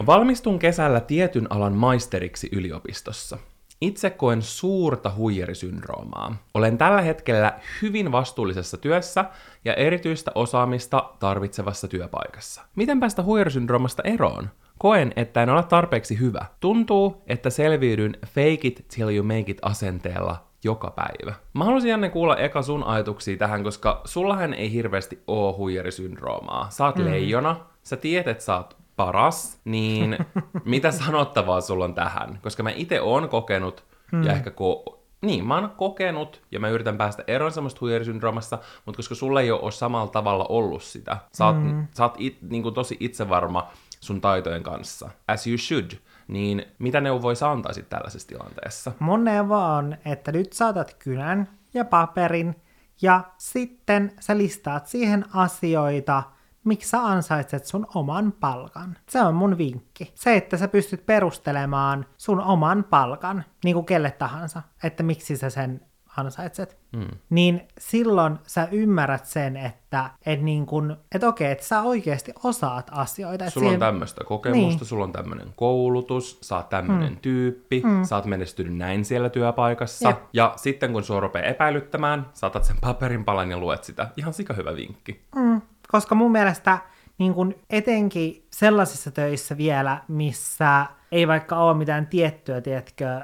[SPEAKER 2] Valmistun kesällä tietyn alan maisteriksi yliopistossa. Itse koen suurta huijerisyndroomaa. Olen tällä hetkellä hyvin vastuullisessa työssä ja erityistä osaamista tarvitsevassa työpaikassa. Miten päästä huijerisyndroomasta eroon? Koen, että en ole tarpeeksi hyvä. Tuntuu, että selviydyn fake it till you make it asenteella joka päivä. Mä haluaisin Janne kuulla eka sun ajatuksia tähän, koska sullahan ei hirveästi oo huijerisyndroomaa. Sä oot mm. leijona, sä tiedät, että sä oot paras, niin <laughs> mitä sanottavaa sulla on tähän? Koska mä itse oon kokenut mm. ja ehkä ko- niin, mä oon kokenut ja mä yritän päästä eroon semmoista huijerisyndroomasta, mutta koska sulla ei ole samalla tavalla ollut sitä, sä oot, mm. sä oot it, niin kuin tosi itsevarma sun taitojen kanssa, as you should, niin mitä neuvoisi antaa sitten tällaisessa tilanteessa?
[SPEAKER 1] Mun neuvo on, että nyt saatat kynän ja paperin ja sitten sä listaat siihen asioita, miksi sä ansaitset sun oman palkan. Se on mun vinkki. Se, että sä pystyt perustelemaan sun oman palkan, niin kuin kelle tahansa, että miksi sä sen ansaitset, mm. niin silloin sä ymmärrät sen, että et niin kun, et okei, että sä oikeasti osaat asioita.
[SPEAKER 2] Sulla siihen... on tämmöistä kokemusta, niin. sulla on tämmöinen koulutus, sä oot tämmöinen mm. tyyppi, mm. sä oot menestynyt näin siellä työpaikassa. Jep. Ja sitten kun sua rupeaa epäilyttämään, saatat sen paperin palan ja luet sitä. Ihan sika hyvä vinkki.
[SPEAKER 1] Mm. Koska mun mielestä niin kun etenkin sellaisissa töissä vielä, missä ei vaikka ole mitään tiettyä, tiedätkö,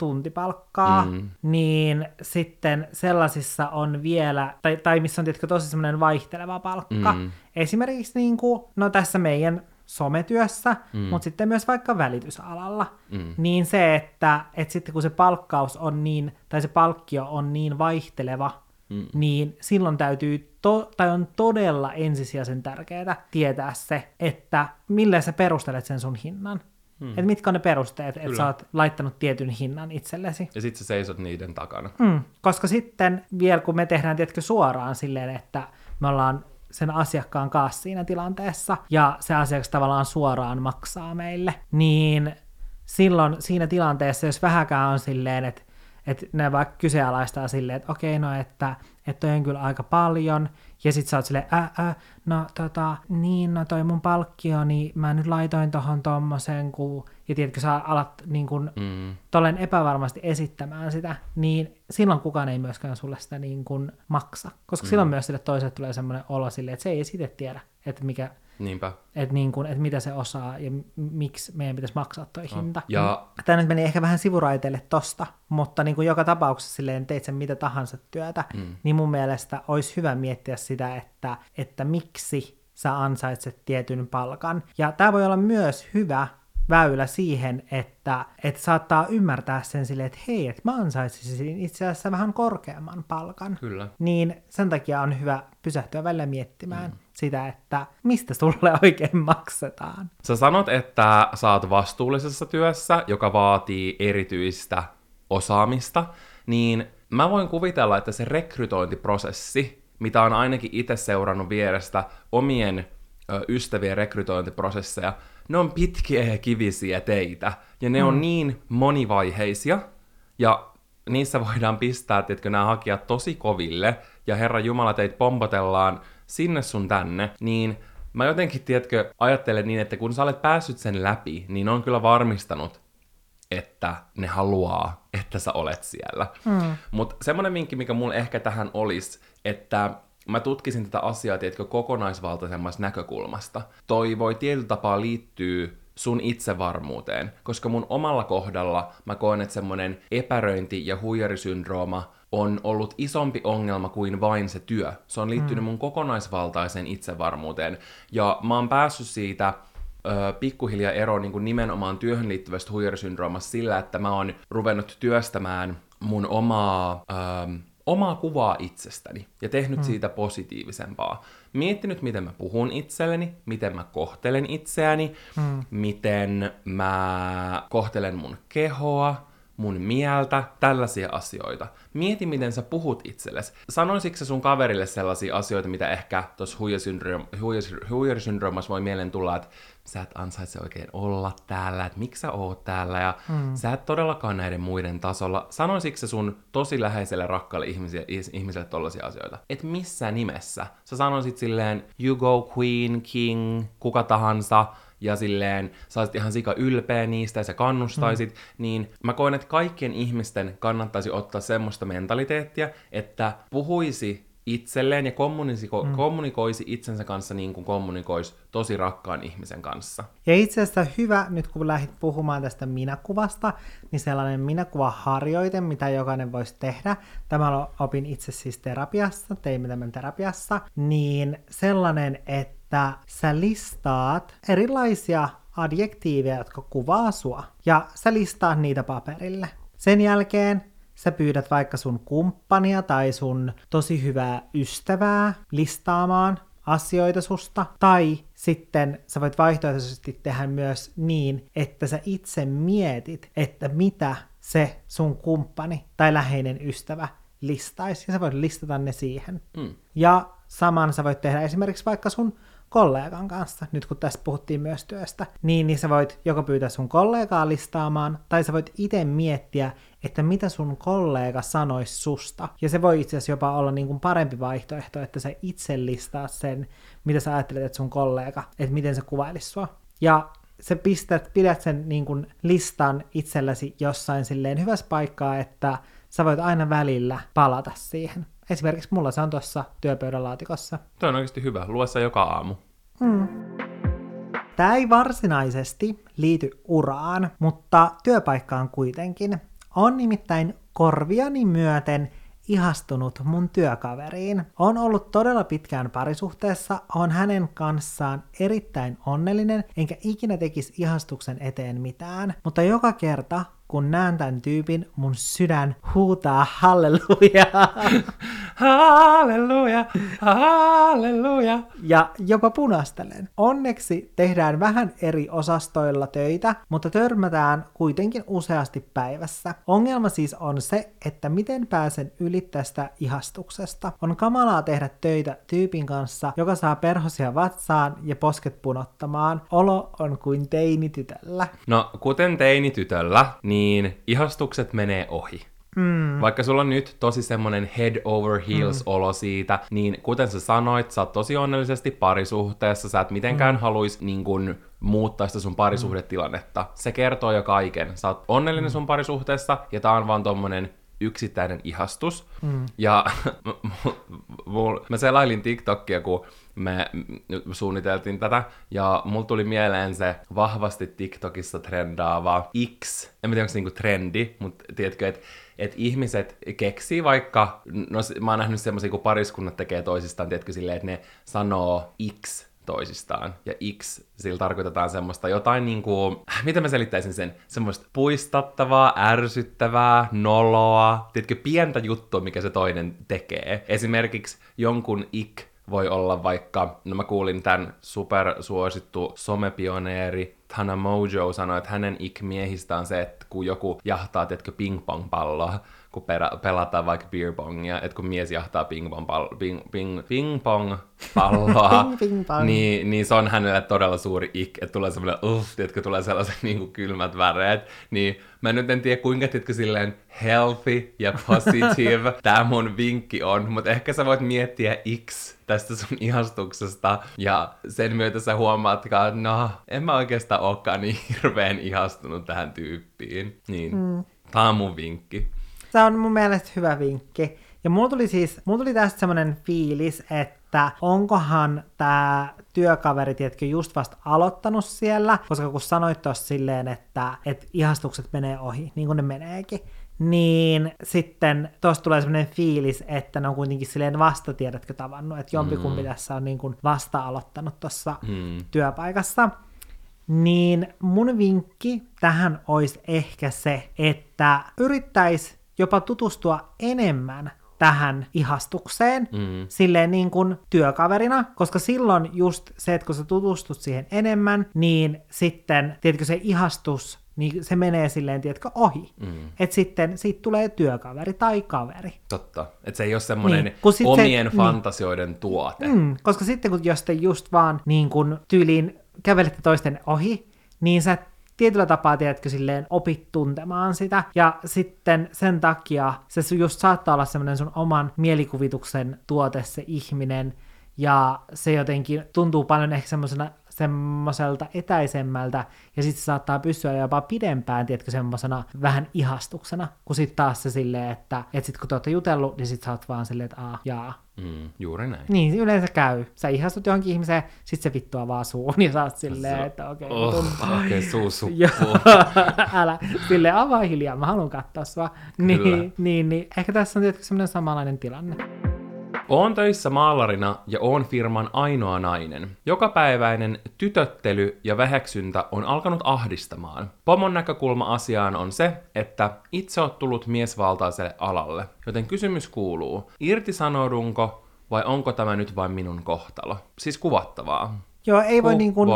[SPEAKER 1] tuntipalkkaa, mm. niin sitten sellaisissa on vielä, tai, tai missä on tietysti tosi semmoinen vaihteleva palkka. Mm. Esimerkiksi niin kuin, no tässä meidän sometyössä, mm. mutta sitten myös vaikka välitysalalla, mm. niin se, että, että sitten kun se palkkaus on niin, tai se palkkio on niin vaihteleva, mm. niin silloin täytyy, to, tai on todella ensisijaisen tärkeää tietää se, että millä sä perustelet sen sun hinnan. Hmm. Että mitkä on ne perusteet, että sä oot laittanut tietyn hinnan itsellesi.
[SPEAKER 2] Ja sitten sä seisot niiden takana.
[SPEAKER 1] Hmm. Koska sitten vielä kun me tehdään tietkö suoraan silleen, että me ollaan sen asiakkaan kanssa siinä tilanteessa, ja se asiakas tavallaan suoraan maksaa meille, niin silloin siinä tilanteessa, jos vähäkään on silleen, että että ne vaikka kyseenalaistaa silleen, että okei, no että, että toi on kyllä aika paljon, ja sit sä oot silleen, äh, äh, no tota, niin, no toi mun palkkio, niin mä nyt laitoin tohon tommosen, kun, ja tiedätkö, sä alat niin kun, mm. tolleen epävarmasti esittämään sitä, niin silloin kukaan ei myöskään sulle sitä niin kun maksa, koska mm. silloin myös sille toiselle tulee semmoinen olo silleen, että se ei sitten tiedä, että mikä,
[SPEAKER 2] Niinpä.
[SPEAKER 1] Että niin kuin, että mitä se osaa ja miksi meidän pitäisi maksaa toi no. hinta.
[SPEAKER 2] Ja...
[SPEAKER 1] Tämä nyt meni ehkä vähän sivuraiteille tosta, mutta niin kuin joka tapauksessa silleen teit sen mitä tahansa työtä, mm. niin mun mielestä olisi hyvä miettiä sitä, että, että miksi sä ansaitset tietyn palkan. Ja tämä voi olla myös hyvä väylä siihen, että, että saattaa ymmärtää sen silleen, että hei, että mä ansaitsisin itse asiassa vähän korkeamman palkan.
[SPEAKER 2] Kyllä.
[SPEAKER 1] Niin sen takia on hyvä pysähtyä välillä miettimään mm. Sitä, että mistä sulle <laughs> oikein maksetaan.
[SPEAKER 2] Sä sanot, että sä oot vastuullisessa työssä, joka vaatii erityistä osaamista, niin mä voin kuvitella, että se rekrytointiprosessi, mitä on ainakin itse seurannut vierestä omien ö, ystävien rekrytointiprosesseja, ne on pitkiä ja kivisiä teitä, ja ne mm. on niin monivaiheisia, ja niissä voidaan pistää, että nämä hakijat tosi koville, ja Herra Jumala teitä pompotellaan sinne sun tänne, niin mä jotenkin, tiedätkö, ajattelen niin, että kun sä olet päässyt sen läpi, niin on kyllä varmistanut, että ne haluaa, että sä olet siellä. Mm. Mutta semmoinen vinkki, mikä mulla ehkä tähän olisi, että mä tutkisin tätä asiaa, tiedätkö, kokonaisvaltaisemmasta näkökulmasta. Toi voi tietyllä tapaa liittyä sun itsevarmuuteen, koska mun omalla kohdalla mä koen, että semmonen epäröinti ja huijarisyndrooma on ollut isompi ongelma kuin vain se työ. Se on liittynyt mm. mun kokonaisvaltaiseen itsevarmuuteen. Ja mä oon päässyt siitä ö, pikkuhiljaa eroon niin kuin nimenomaan työhön liittyvästä huijarisyndroomasta sillä, että mä oon ruvennut työstämään mun omaa ö, omaa kuvaa itsestäni ja tehnyt mm. siitä positiivisempaa. Miettinyt, miten mä puhun itselleni, miten mä kohtelen itseäni, mm. miten mä kohtelen mun kehoa, mun mieltä, tällaisia asioita. Mieti, miten sä puhut itsellesi. Sanoisitko sä sun kaverille sellaisia asioita, mitä ehkä tuossa huijarisyndroomassa voi mieleen tulla, että sä et ansaitse oikein olla täällä, että miksi sä oot täällä, ja mm. sä et todellakaan näiden muiden tasolla. Sanoisitko se sun tosi läheiselle rakkaalle ihmiselle, ihmiselle tollaisia asioita? Et missä nimessä? Sä sanoisit silleen, you go queen, king, kuka tahansa, ja silleen sä olisit ihan sika ylpeä niistä ja sä kannustaisit, mm. niin mä koen, että kaikkien ihmisten kannattaisi ottaa semmoista mentaliteettia, että puhuisi itselleen ja kommuniko- mm. kommunikoisi itsensä kanssa niin kuin kommunikoisi tosi rakkaan ihmisen kanssa.
[SPEAKER 1] Ja itse asiassa hyvä, nyt kun lähdit puhumaan tästä minäkuvasta, niin sellainen minäkuvaharjoite, mitä jokainen voisi tehdä, tämä opin itse siis terapiassa, teimme tämän terapiassa, niin sellainen, että sä listaat erilaisia adjektiiveja, jotka kuvaa sua, ja sä listaat niitä paperille. Sen jälkeen sä pyydät vaikka sun kumppania tai sun tosi hyvää ystävää listaamaan asioita susta, tai sitten sä voit vaihtoehtoisesti tehdä myös niin, että sä itse mietit, että mitä se sun kumppani tai läheinen ystävä listaisi, ja sä voit listata ne siihen. Mm. Ja saman sä voit tehdä esimerkiksi vaikka sun kollegan kanssa, nyt kun tässä puhuttiin myös työstä, niin, niin sä voit joko pyytää sun kollegaa listaamaan, tai sä voit itse miettiä, että mitä sun kollega sanoisi susta. Ja se voi itse asiassa jopa olla niin kuin parempi vaihtoehto, että sä itse listaa sen, mitä sä ajattelet, että sun kollega, että miten se kuvailisi sua. Ja sä pistät, pidät sen niin kuin listan itselläsi jossain silleen hyvässä paikkaa, että sä voit aina välillä palata siihen. Esimerkiksi mulla se on tuossa työpöydän laatikossa.
[SPEAKER 2] Tuo on oikeasti hyvä. Lue se joka aamu.
[SPEAKER 1] Mm. Tämä ei varsinaisesti liity uraan, mutta työpaikkaan kuitenkin. On nimittäin korviani myöten ihastunut mun työkaveriin. On ollut todella pitkään parisuhteessa, on hänen kanssaan erittäin onnellinen, enkä ikinä tekisi ihastuksen eteen mitään. Mutta joka kerta, kun näen tämän tyypin, mun sydän huutaa halleluja. <laughs>
[SPEAKER 2] halleluja, halleluja.
[SPEAKER 1] Ja jopa punastelen. Onneksi tehdään vähän eri osastoilla töitä, mutta törmätään kuitenkin useasti päivässä. Ongelma siis on se, että miten pääsen yli tästä ihastuksesta. On kamalaa tehdä töitä tyypin kanssa, joka saa perhosia vatsaan ja posket punottamaan. Olo on kuin teinitytöllä.
[SPEAKER 2] No, kuten teinitytöllä, niin ihastukset menee ohi. Mm. Vaikka sulla on nyt tosi semmonen head over heels mm. olo siitä, niin kuten sä sanoit, sä oot tosi onnellisesti parisuhteessa, sä et mitenkään mm. haluis niin kun, muuttaa sitä sun parisuhdetilannetta. Se kertoo jo kaiken. Sä oot onnellinen mm. sun parisuhteessa, ja tää on vaan tommonen yksittäinen ihastus. Mm. Ja <laughs> mä selailin TikTokia, kun me suunniteltiin tätä, ja mulla tuli mieleen se vahvasti TikTokissa trendaava X. En tiedä, onko se niinku trendi, mutta tiedätkö, että et ihmiset keksii vaikka, no mä oon nähnyt semmoisia, kun pariskunnat tekee toisistaan, tiedätkö, silleen, että ne sanoo X toisistaan. Ja X, sillä tarkoitetaan semmoista jotain niinku, miten mä selittäisin sen, semmoista puistattavaa, ärsyttävää, noloa, tiedätkö, pientä juttua, mikä se toinen tekee. Esimerkiksi jonkun ik voi olla vaikka, no mä kuulin tämän supersuosittu somepioneeri Tana Mojo sanoi, että hänen ik-miehistä on se, että kun joku jahtaa, tiedätkö, ping-pong-palloa, kun perä, pelataan vaikka beer pongia, että kun mies jahtaa ping-pong, pal, ping, ping, ping-pong palloa, <laughs> ping, ping niin, niin se on hänelle todella suuri ik, että tulee semmoinen, uff, tiedätkö, tulee sellaiset <laughs> niin kuin kylmät väreet, niin mä nyt en tiedä kuinka, tiedätkö, silleen healthy ja <laughs> positive tämä mun vinkki on, mutta ehkä sä voit miettiä x tästä sun ihastuksesta, ja sen myötä sä huomaatkaan, että no, en mä oikeastaan olekaan niin hirveän ihastunut tähän tyyppiin. Niin, mm. tää on mun vinkki.
[SPEAKER 1] Se on mun mielestä hyvä vinkki. Ja mulla tuli siis, mulla tuli tästä semmonen fiilis, että onkohan tämä työkaveri, tiedätkö, just vasta aloittanut siellä, koska kun sanoit tuossa silleen, että, että ihastukset menee ohi, niin kuin ne meneekin, niin sitten tuosta tulee semmoinen fiilis, että ne on kuitenkin silleen vasta, tiedätkö, tavannut, että jompikumpi mm. tässä on niin kuin vasta aloittanut tuossa mm. työpaikassa. Niin mun vinkki tähän olisi ehkä se, että yrittäisi jopa tutustua enemmän tähän ihastukseen, mm. silleen niin kuin työkaverina, koska silloin just se, että kun sä tutustut siihen enemmän, niin sitten, tiedätkö, se ihastus, niin se menee silleen, tiedätkö, ohi. Mm. Että sitten siitä tulee työkaveri tai kaveri.
[SPEAKER 2] Totta. Että se ei ole semmoinen niin. omien se, niin. fantasioiden niin. tuote.
[SPEAKER 1] Mm. Koska sitten kun jos te just vaan niin kuin tyyliin kävelette toisten ohi, niin sä tietyllä tapaa, tiedätkö, silleen opit tuntemaan sitä, ja sitten sen takia se just saattaa olla semmoinen sun oman mielikuvituksen tuote se ihminen, ja se jotenkin tuntuu paljon ehkä semmoisena semmoiselta etäisemmältä, ja sitten se saattaa pysyä jopa pidempään, tiedätkö, semmoisena vähän ihastuksena, kun sitten taas se silleen, että et sit kun te olette jutellut, niin sit sä oot vaan silleen, että aah, jaa.
[SPEAKER 2] Mm, juuri näin.
[SPEAKER 1] Niin, yleensä käy. Sä ihastut johonkin ihmiseen, sit se vittua vaan suun, ja sä oot silleen,
[SPEAKER 2] Se-
[SPEAKER 1] että okei,
[SPEAKER 2] Oh,
[SPEAKER 1] okay,
[SPEAKER 2] okei, okay. <laughs>
[SPEAKER 1] Joo, <laughs> älä, sille avaa hiljaa, mä haluan katsoa sua.
[SPEAKER 2] Kyllä.
[SPEAKER 1] Niin, niin, niin, ehkä tässä on tietysti semmoinen samanlainen tilanne.
[SPEAKER 2] Oon töissä maalarina ja oon firman ainoa nainen. Jokapäiväinen tytöttely ja väheksyntä on alkanut ahdistamaan. Pomon näkökulma asiaan on se, että itse oot tullut miesvaltaiselle alalle. Joten kysymys kuuluu, irtisanoudunko vai onko tämä nyt vain minun kohtalo? Siis kuvattavaa.
[SPEAKER 1] Joo, ei voi niin kuin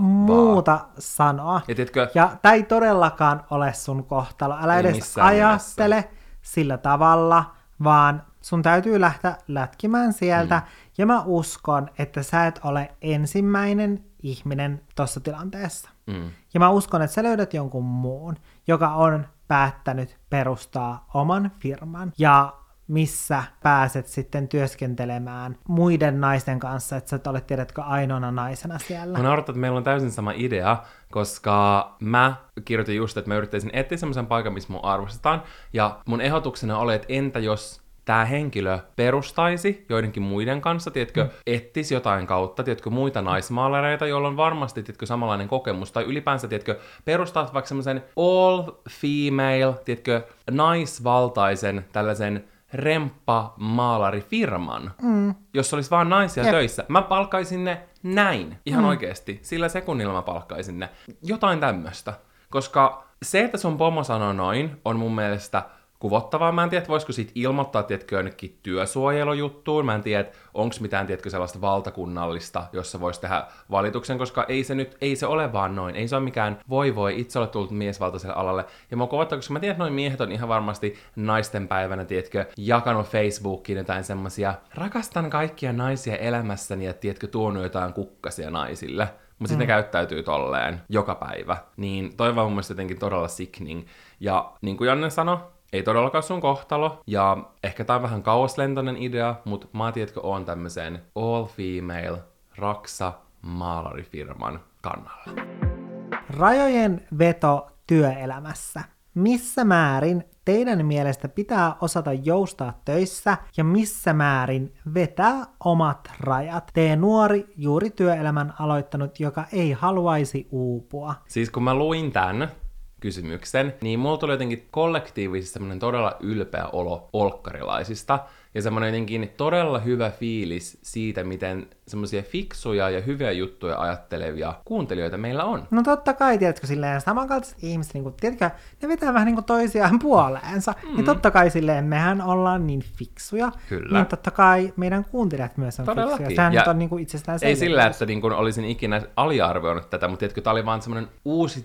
[SPEAKER 1] muuta sanoa.
[SPEAKER 2] Ja tiedätkö,
[SPEAKER 1] Ja tämä ei todellakaan ole sun kohtalo. Älä edes ajattele sillä tavalla, vaan sun täytyy lähteä lätkimään sieltä. Mm. Ja mä uskon, että sä et ole ensimmäinen ihminen tuossa tilanteessa.
[SPEAKER 2] Mm.
[SPEAKER 1] Ja mä uskon, että sä löydät jonkun muun, joka on päättänyt perustaa oman firman. Ja missä pääset sitten työskentelemään muiden naisten kanssa, että sä et ole, tiedätkö, ainoana naisena siellä.
[SPEAKER 2] Mä naurattaa, että meillä on täysin sama idea, koska mä kirjoitin just, että mä yrittäisin etsiä semmoisen paikan, missä mun arvostetaan, ja mun ehdotuksena oli, että entä jos tämä henkilö perustaisi joidenkin muiden kanssa, tiedätkö, mm. etsisi jotain kautta, tiedätkö, muita naismaalareita, joilla on varmasti, tiedätkö, samanlainen kokemus, tai ylipäänsä, tiedätkö, perustaa vaikka semmoisen all female, tiedätkö, naisvaltaisen tällaisen remppa-maalarifirman, mm. jos olisi vaan naisia
[SPEAKER 1] Jep.
[SPEAKER 2] töissä. Mä palkkaisin ne näin, ihan mm. oikeasti. Sillä sekunnilla mä palkkaisin ne. Jotain tämmöistä. Koska se, että sun pomo sanoo noin, on mun mielestä kuvottavaa. Mä en tiedä, voisiko siitä ilmoittaa, tiedätkö, jonnekin työsuojelujuttuun. Mä en tiedä, onko mitään, tiedätkö, sellaista valtakunnallista, jossa voisi tehdä valituksen, koska ei se nyt, ei se ole vaan noin. Ei se ole mikään voi voi, itse olet tullut miesvaltaiselle alalle. Ja mä kuvottavaa, koska mä tiedän, että noin miehet on ihan varmasti naisten päivänä, tiedätkö, jakanut Facebookiin jotain semmosia, rakastan kaikkia naisia elämässäni ja tiedätkö, tuonut jotain kukkasia naisille. Mutta sitten ne käyttäytyy tolleen joka päivä. Niin toi vaan mun mielestä jotenkin todella sickening. Ja niin kuin Janne sanoi, ei todellakaan sun kohtalo, ja ehkä tää on vähän kauaslentoinen idea, mutta mä tiedätkö, oon tämmöisen all female raksa maalarifirman kannalla.
[SPEAKER 1] Rajojen veto työelämässä. Missä määrin teidän mielestä pitää osata joustaa töissä ja missä määrin vetää omat rajat? Tee nuori, juuri työelämän aloittanut, joka ei haluaisi uupua.
[SPEAKER 2] Siis kun mä luin tämän kysymyksen, niin mulla tuli jotenkin kollektiivisesti semmoinen todella ylpeä olo olkkarilaisista, ja semmoinen jotenkin todella hyvä fiilis siitä, miten semmoisia fiksuja ja hyviä juttuja ajattelevia kuuntelijoita meillä on.
[SPEAKER 1] No totta kai, tiedätkö, silleen samankaltaiset ihmiset, niin kuin, tiedätkö, ne vetää vähän niin kuin toisiaan <laughs> puoleensa. Mm. Ja totta kai silleen, mehän ollaan niin fiksuja,
[SPEAKER 2] Kyllä.
[SPEAKER 1] niin totta kai meidän kuuntelijat myös on
[SPEAKER 2] Todellakin.
[SPEAKER 1] fiksuja. Sehän
[SPEAKER 2] Ja
[SPEAKER 1] nyt on niin kuin itsestään
[SPEAKER 2] Ei sillä, että niin kun olisin ikinä aliarvioinut tätä, mutta tiedätkö, tämä oli vaan semmoinen uusi,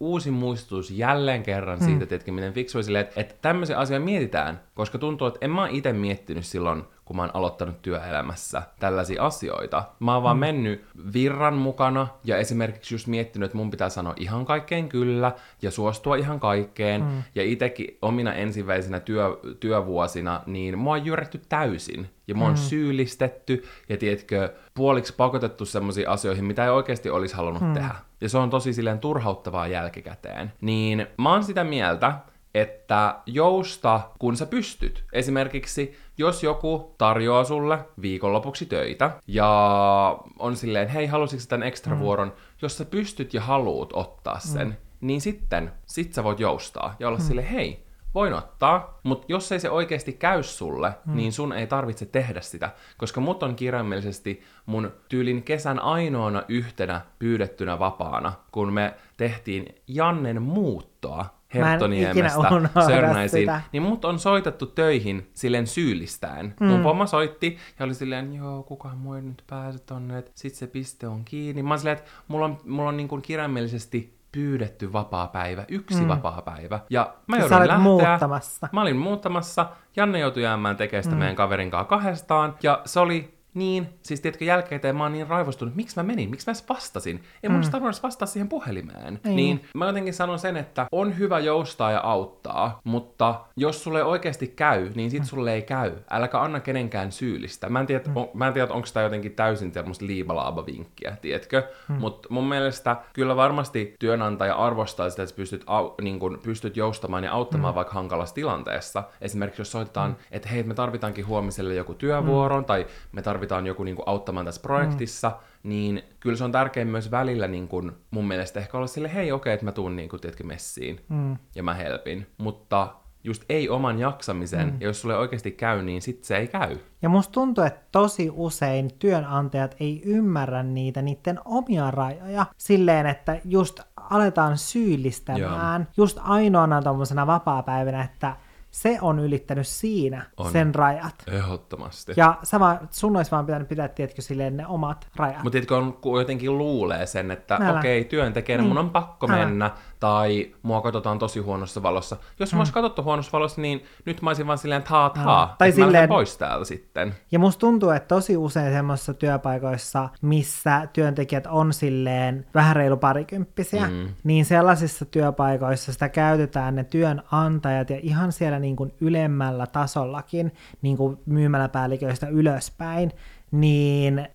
[SPEAKER 2] uusi muistutus jälleen kerran siitä, tiedätkö, miten fiksu silleen, että, että tämmöisiä asioita mietitään, koska tuntuu, että en mä itse miettinyt silloin, kun mä oon aloittanut työelämässä tällaisia asioita. Mä oon vaan mm. mennyt virran mukana ja esimerkiksi just miettinyt, että mun pitää sanoa ihan kaikkeen kyllä ja suostua ihan kaikkeen. Mm. Ja itekin omina ensimmäisenä työ, työvuosina, niin mua on jyrätty täysin. Ja mua on mm. syyllistetty ja tiedätkö, puoliksi pakotettu semmoisiin asioihin, mitä ei oikeasti olisi halunnut mm. tehdä. Ja se on tosi silleen turhauttavaa jälkikäteen. Niin mä oon sitä mieltä, että jousta, kun sä pystyt. Esimerkiksi, jos joku tarjoaa sulle viikonlopuksi töitä ja on silleen, hei, halusitko tämän ekstra vuoron, jos sä pystyt ja haluut ottaa sen, niin sitten, sit sä voit joustaa ja olla silleen, hei, voin ottaa, mutta jos ei se oikeasti käy sulle, mm. niin sun ei tarvitse tehdä sitä, koska mut on kirjaimellisesti mun tyylin kesän ainoana yhtenä pyydettynä vapaana, kun me tehtiin Jannen muuttoa Herttoniemestä <laughs> Sörnäisiin,
[SPEAKER 1] sitä.
[SPEAKER 2] niin mut on soitettu töihin silleen syyllistäen. Mm. Mun pomma soitti ja oli silleen, joo, kukaan muu ei nyt pääse tonne, että sit se piste on kiinni. Mä oon silleen, että mulla on, mulla on niin kuin kirjaimellisesti pyydetty vapaa päivä, yksi mm. vapaa päivä. Ja mä joudun lähteä.
[SPEAKER 1] muuttamassa.
[SPEAKER 2] Mä olin muuttamassa, Janne joutui jäämään tekemään sitä mm. meidän kaverin kanssa kahdestaan, ja se oli niin, siis tiedätkö, jälkeen mä oon niin raivostunut, miksi mä menin, miksi mä edes vastasin. Ei mun mm. tarvinnut vastata siihen puhelimeen. Ei. Niin mä jotenkin sanon sen, että on hyvä joustaa ja auttaa, mutta jos sulle oikeasti käy, niin sit mm. sulle ei käy. Äläkä anna kenenkään syyllistä. Mä en tiedä, mm. on, mä en tiedä onko tämä jotenkin täysin tämmöistä liibalaaba-vinkkiä, tiedätkö? Mm. Mutta mun mielestä kyllä varmasti työnantaja arvostaa sitä, että pystyt, au, niin kun, pystyt joustamaan ja auttamaan mm. vaikka hankalassa tilanteessa. Esimerkiksi jos soitetaan, mm. että hei, me tarvitaankin huomiselle joku työvuoron, mm. tai me tarvitaan joku niin kuin, auttamaan tässä projektissa, mm. niin kyllä se on tärkeää myös välillä niin kuin, mun mielestä ehkä olla sille, hei okei, okay, että mä tuun niin kuin, tiedätkö, messiin, mm. ja mä helpin. Mutta just ei oman jaksamisen, mm. ja jos sulle oikeasti käy, niin sit se ei käy.
[SPEAKER 1] Ja musta tuntuu, että tosi usein työnantajat ei ymmärrä niitä niiden omia rajoja silleen, että just aletaan syyllistämään Joo. just ainoana tuommoisena vapaa-päivänä, että se on ylittänyt siinä on. sen rajat.
[SPEAKER 2] Ehdottomasti.
[SPEAKER 1] Ja sama, sun olisi vaan pitänyt pitää, tiedätkö, silleen ne omat rajat.
[SPEAKER 2] Mutta tiedätkö, on, jotenkin luulee sen, että okei, okay, työntekijänä niin. mun on pakko Älä. mennä, tai mua katsotaan tosi huonossa valossa. Jos mm. mä olisi katsottu huonossa valossa, niin nyt mä olisin vaan silleen, että haa, haa, tai silleen... pois täältä sitten.
[SPEAKER 1] Ja musta tuntuu, että tosi usein semmoisissa työpaikoissa, missä työntekijät on silleen vähän reilu parikymppisiä, mm. niin sellaisissa työpaikoissa sitä käytetään ne työnantajat ja ihan siellä niin kuin ylemmällä tasollakin niin kuin myymäläpäälliköistä ylöspäin, niin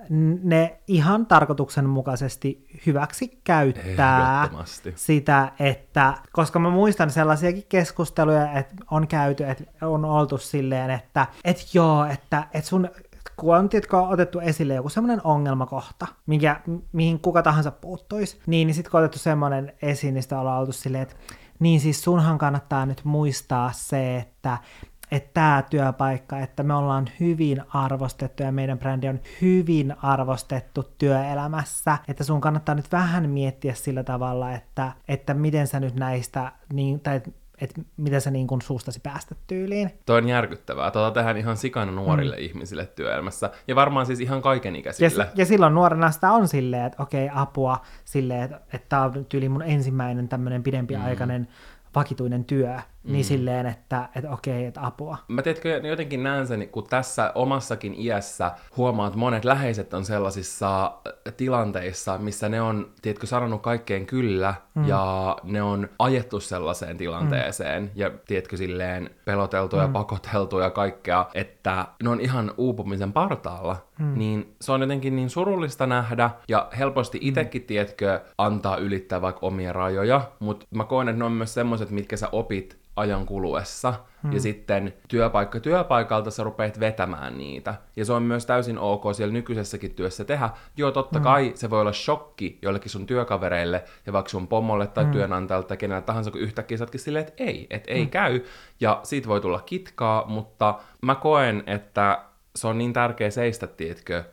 [SPEAKER 1] ne ihan tarkoituksenmukaisesti hyväksi käyttää sitä, että, koska mä muistan sellaisiakin keskusteluja, että on käyty, että on oltu silleen, että et joo, että et sun kun on tiedätkö, otettu esille joku semmoinen ongelmakohta, mikä, mihin kuka tahansa puuttuisi, niin, niin sitten kun on otettu semmoinen esiin, niin sitä ollaan oltu silleen, että niin siis sunhan kannattaa nyt muistaa se, että että tämä työpaikka, että me ollaan hyvin arvostettu ja meidän brändi on hyvin arvostettu työelämässä, että sun kannattaa nyt vähän miettiä sillä tavalla, että, että miten sä nyt näistä, niin, tai että miten sä niin kuin suustasi päästä tyyliin.
[SPEAKER 2] Toi on järkyttävää. Tota tehdään ihan sikana nuorille mm. ihmisille työelämässä. Ja varmaan siis ihan kaikenikäisille.
[SPEAKER 1] Ja, ja silloin nuorena sitä on silleen, että okei, apua silleen, että, että tämä on tyyli mun ensimmäinen tämmöinen pidempiaikainen mm vakituinen työ, niin mm. silleen, että, että okei, että apua.
[SPEAKER 2] Mä tiedätkö, jotenkin näen sen, kun tässä omassakin iässä huomaat, että monet läheiset on sellaisissa äh, tilanteissa, missä ne on, tiedätkö, sanonut kaikkeen kyllä, mm. ja ne on ajettu sellaiseen tilanteeseen, mm. ja tiedätkö, silleen peloteltu ja mm. pakoteltu ja kaikkea, että ne on ihan uupumisen partaalla, mm. niin se on jotenkin niin surullista nähdä, ja helposti itsekin, mm. tiedätkö, antaa ylittää vaikka omia rajoja, mutta mä koen, että ne on myös semmoiset, mitkä sä opit ajan kuluessa. Hmm. Ja sitten työpaikka työpaikalta sä rupeat vetämään niitä. Ja se on myös täysin ok siellä nykyisessäkin työssä tehdä. Joo, totta hmm. kai se voi olla shokki jollekin sun työkavereille ja vaikka sun pomolle tai hmm. työnantajalle tai kenellä tahansa, kun yhtäkkiä sä silleen, että ei, että ei hmm. käy. Ja siitä voi tulla kitkaa, mutta mä koen, että se on niin tärkeä seistä, tiedätkö,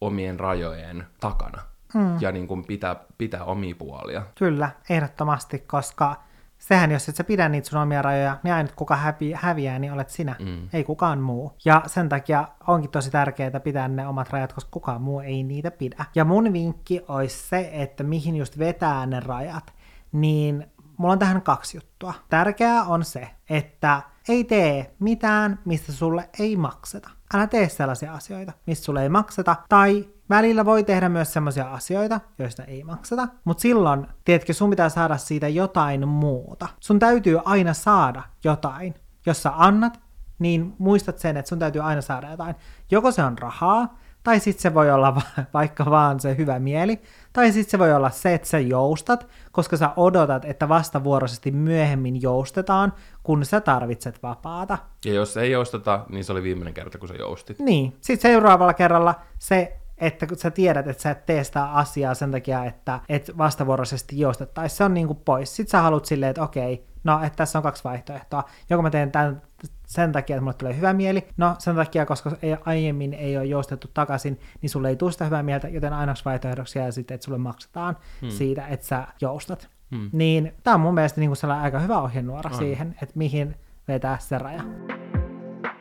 [SPEAKER 2] omien rajojen takana. Hmm. Ja niin kuin pitää, pitää omia puolia.
[SPEAKER 1] Kyllä, ehdottomasti, koska sehän, jos et sä pidä niitä sun omia rajoja, niin aina kuka hävi, häviää, niin olet sinä, mm. ei kukaan muu. Ja sen takia onkin tosi tärkeää pitää ne omat rajat, koska kukaan muu ei niitä pidä. Ja mun vinkki olisi se, että mihin just vetää ne rajat, niin mulla on tähän kaksi juttua. Tärkeää on se, että ei tee mitään, mistä sulle ei makseta. Älä tee sellaisia asioita, mistä sulle ei makseta, tai Välillä voi tehdä myös sellaisia asioita, joista ei makseta, mutta silloin, tiedätkö, sun pitää saada siitä jotain muuta. Sun täytyy aina saada jotain. Jos sä annat, niin muistat sen, että sun täytyy aina saada jotain. Joko se on rahaa, tai sitten se voi olla va- <laughs> vaikka vaan se hyvä mieli, tai sitten se voi olla se, että sä joustat, koska sä odotat, että vastavuoroisesti myöhemmin joustetaan, kun sä tarvitset vapaata.
[SPEAKER 2] Ja jos ei jousteta, niin se oli viimeinen kerta, kun sä joustit.
[SPEAKER 1] Niin. Sitten seuraavalla kerralla se että kun sä tiedät, että sä et tee sitä asiaa sen takia, että et vastavuoroisesti joustettaisiin, se on niinku pois. Sitten sä haluat silleen, että okei, no, että tässä on kaksi vaihtoehtoa. Joko mä teen tämän sen takia, että mulle tulee hyvä mieli, no sen takia, koska ei, aiemmin ei ole joustettu takaisin, niin sulle ei tule sitä hyvää mieltä, joten ainoaksi vaihtoehdoksi jää sitten, että sulle maksetaan hmm. siitä, että sä joustat. Hmm. Niin tämä on mun mielestä niin kuin aika hyvä ohjenuora hmm. siihen, että mihin vetää se raja.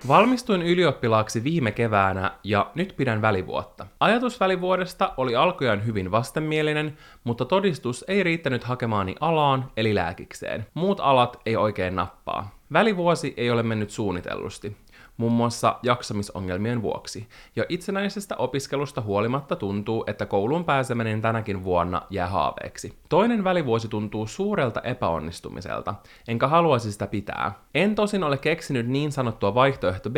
[SPEAKER 2] Valmistuin ylioppilaaksi viime keväänä ja nyt pidän välivuotta. Ajatus välivuodesta oli alkujaan hyvin vastenmielinen, mutta todistus ei riittänyt hakemaani alaan eli lääkikseen. Muut alat ei oikein nappaa. Välivuosi ei ole mennyt suunnitellusti. Muun muassa jaksamisongelmien vuoksi. Ja itsenäisestä opiskelusta huolimatta tuntuu, että kouluun pääseminen tänäkin vuonna jää haaveeksi. Toinen välivuosi tuntuu suurelta epäonnistumiselta, enkä haluaisi sitä pitää. En tosin ole keksinyt niin sanottua vaihtoehto b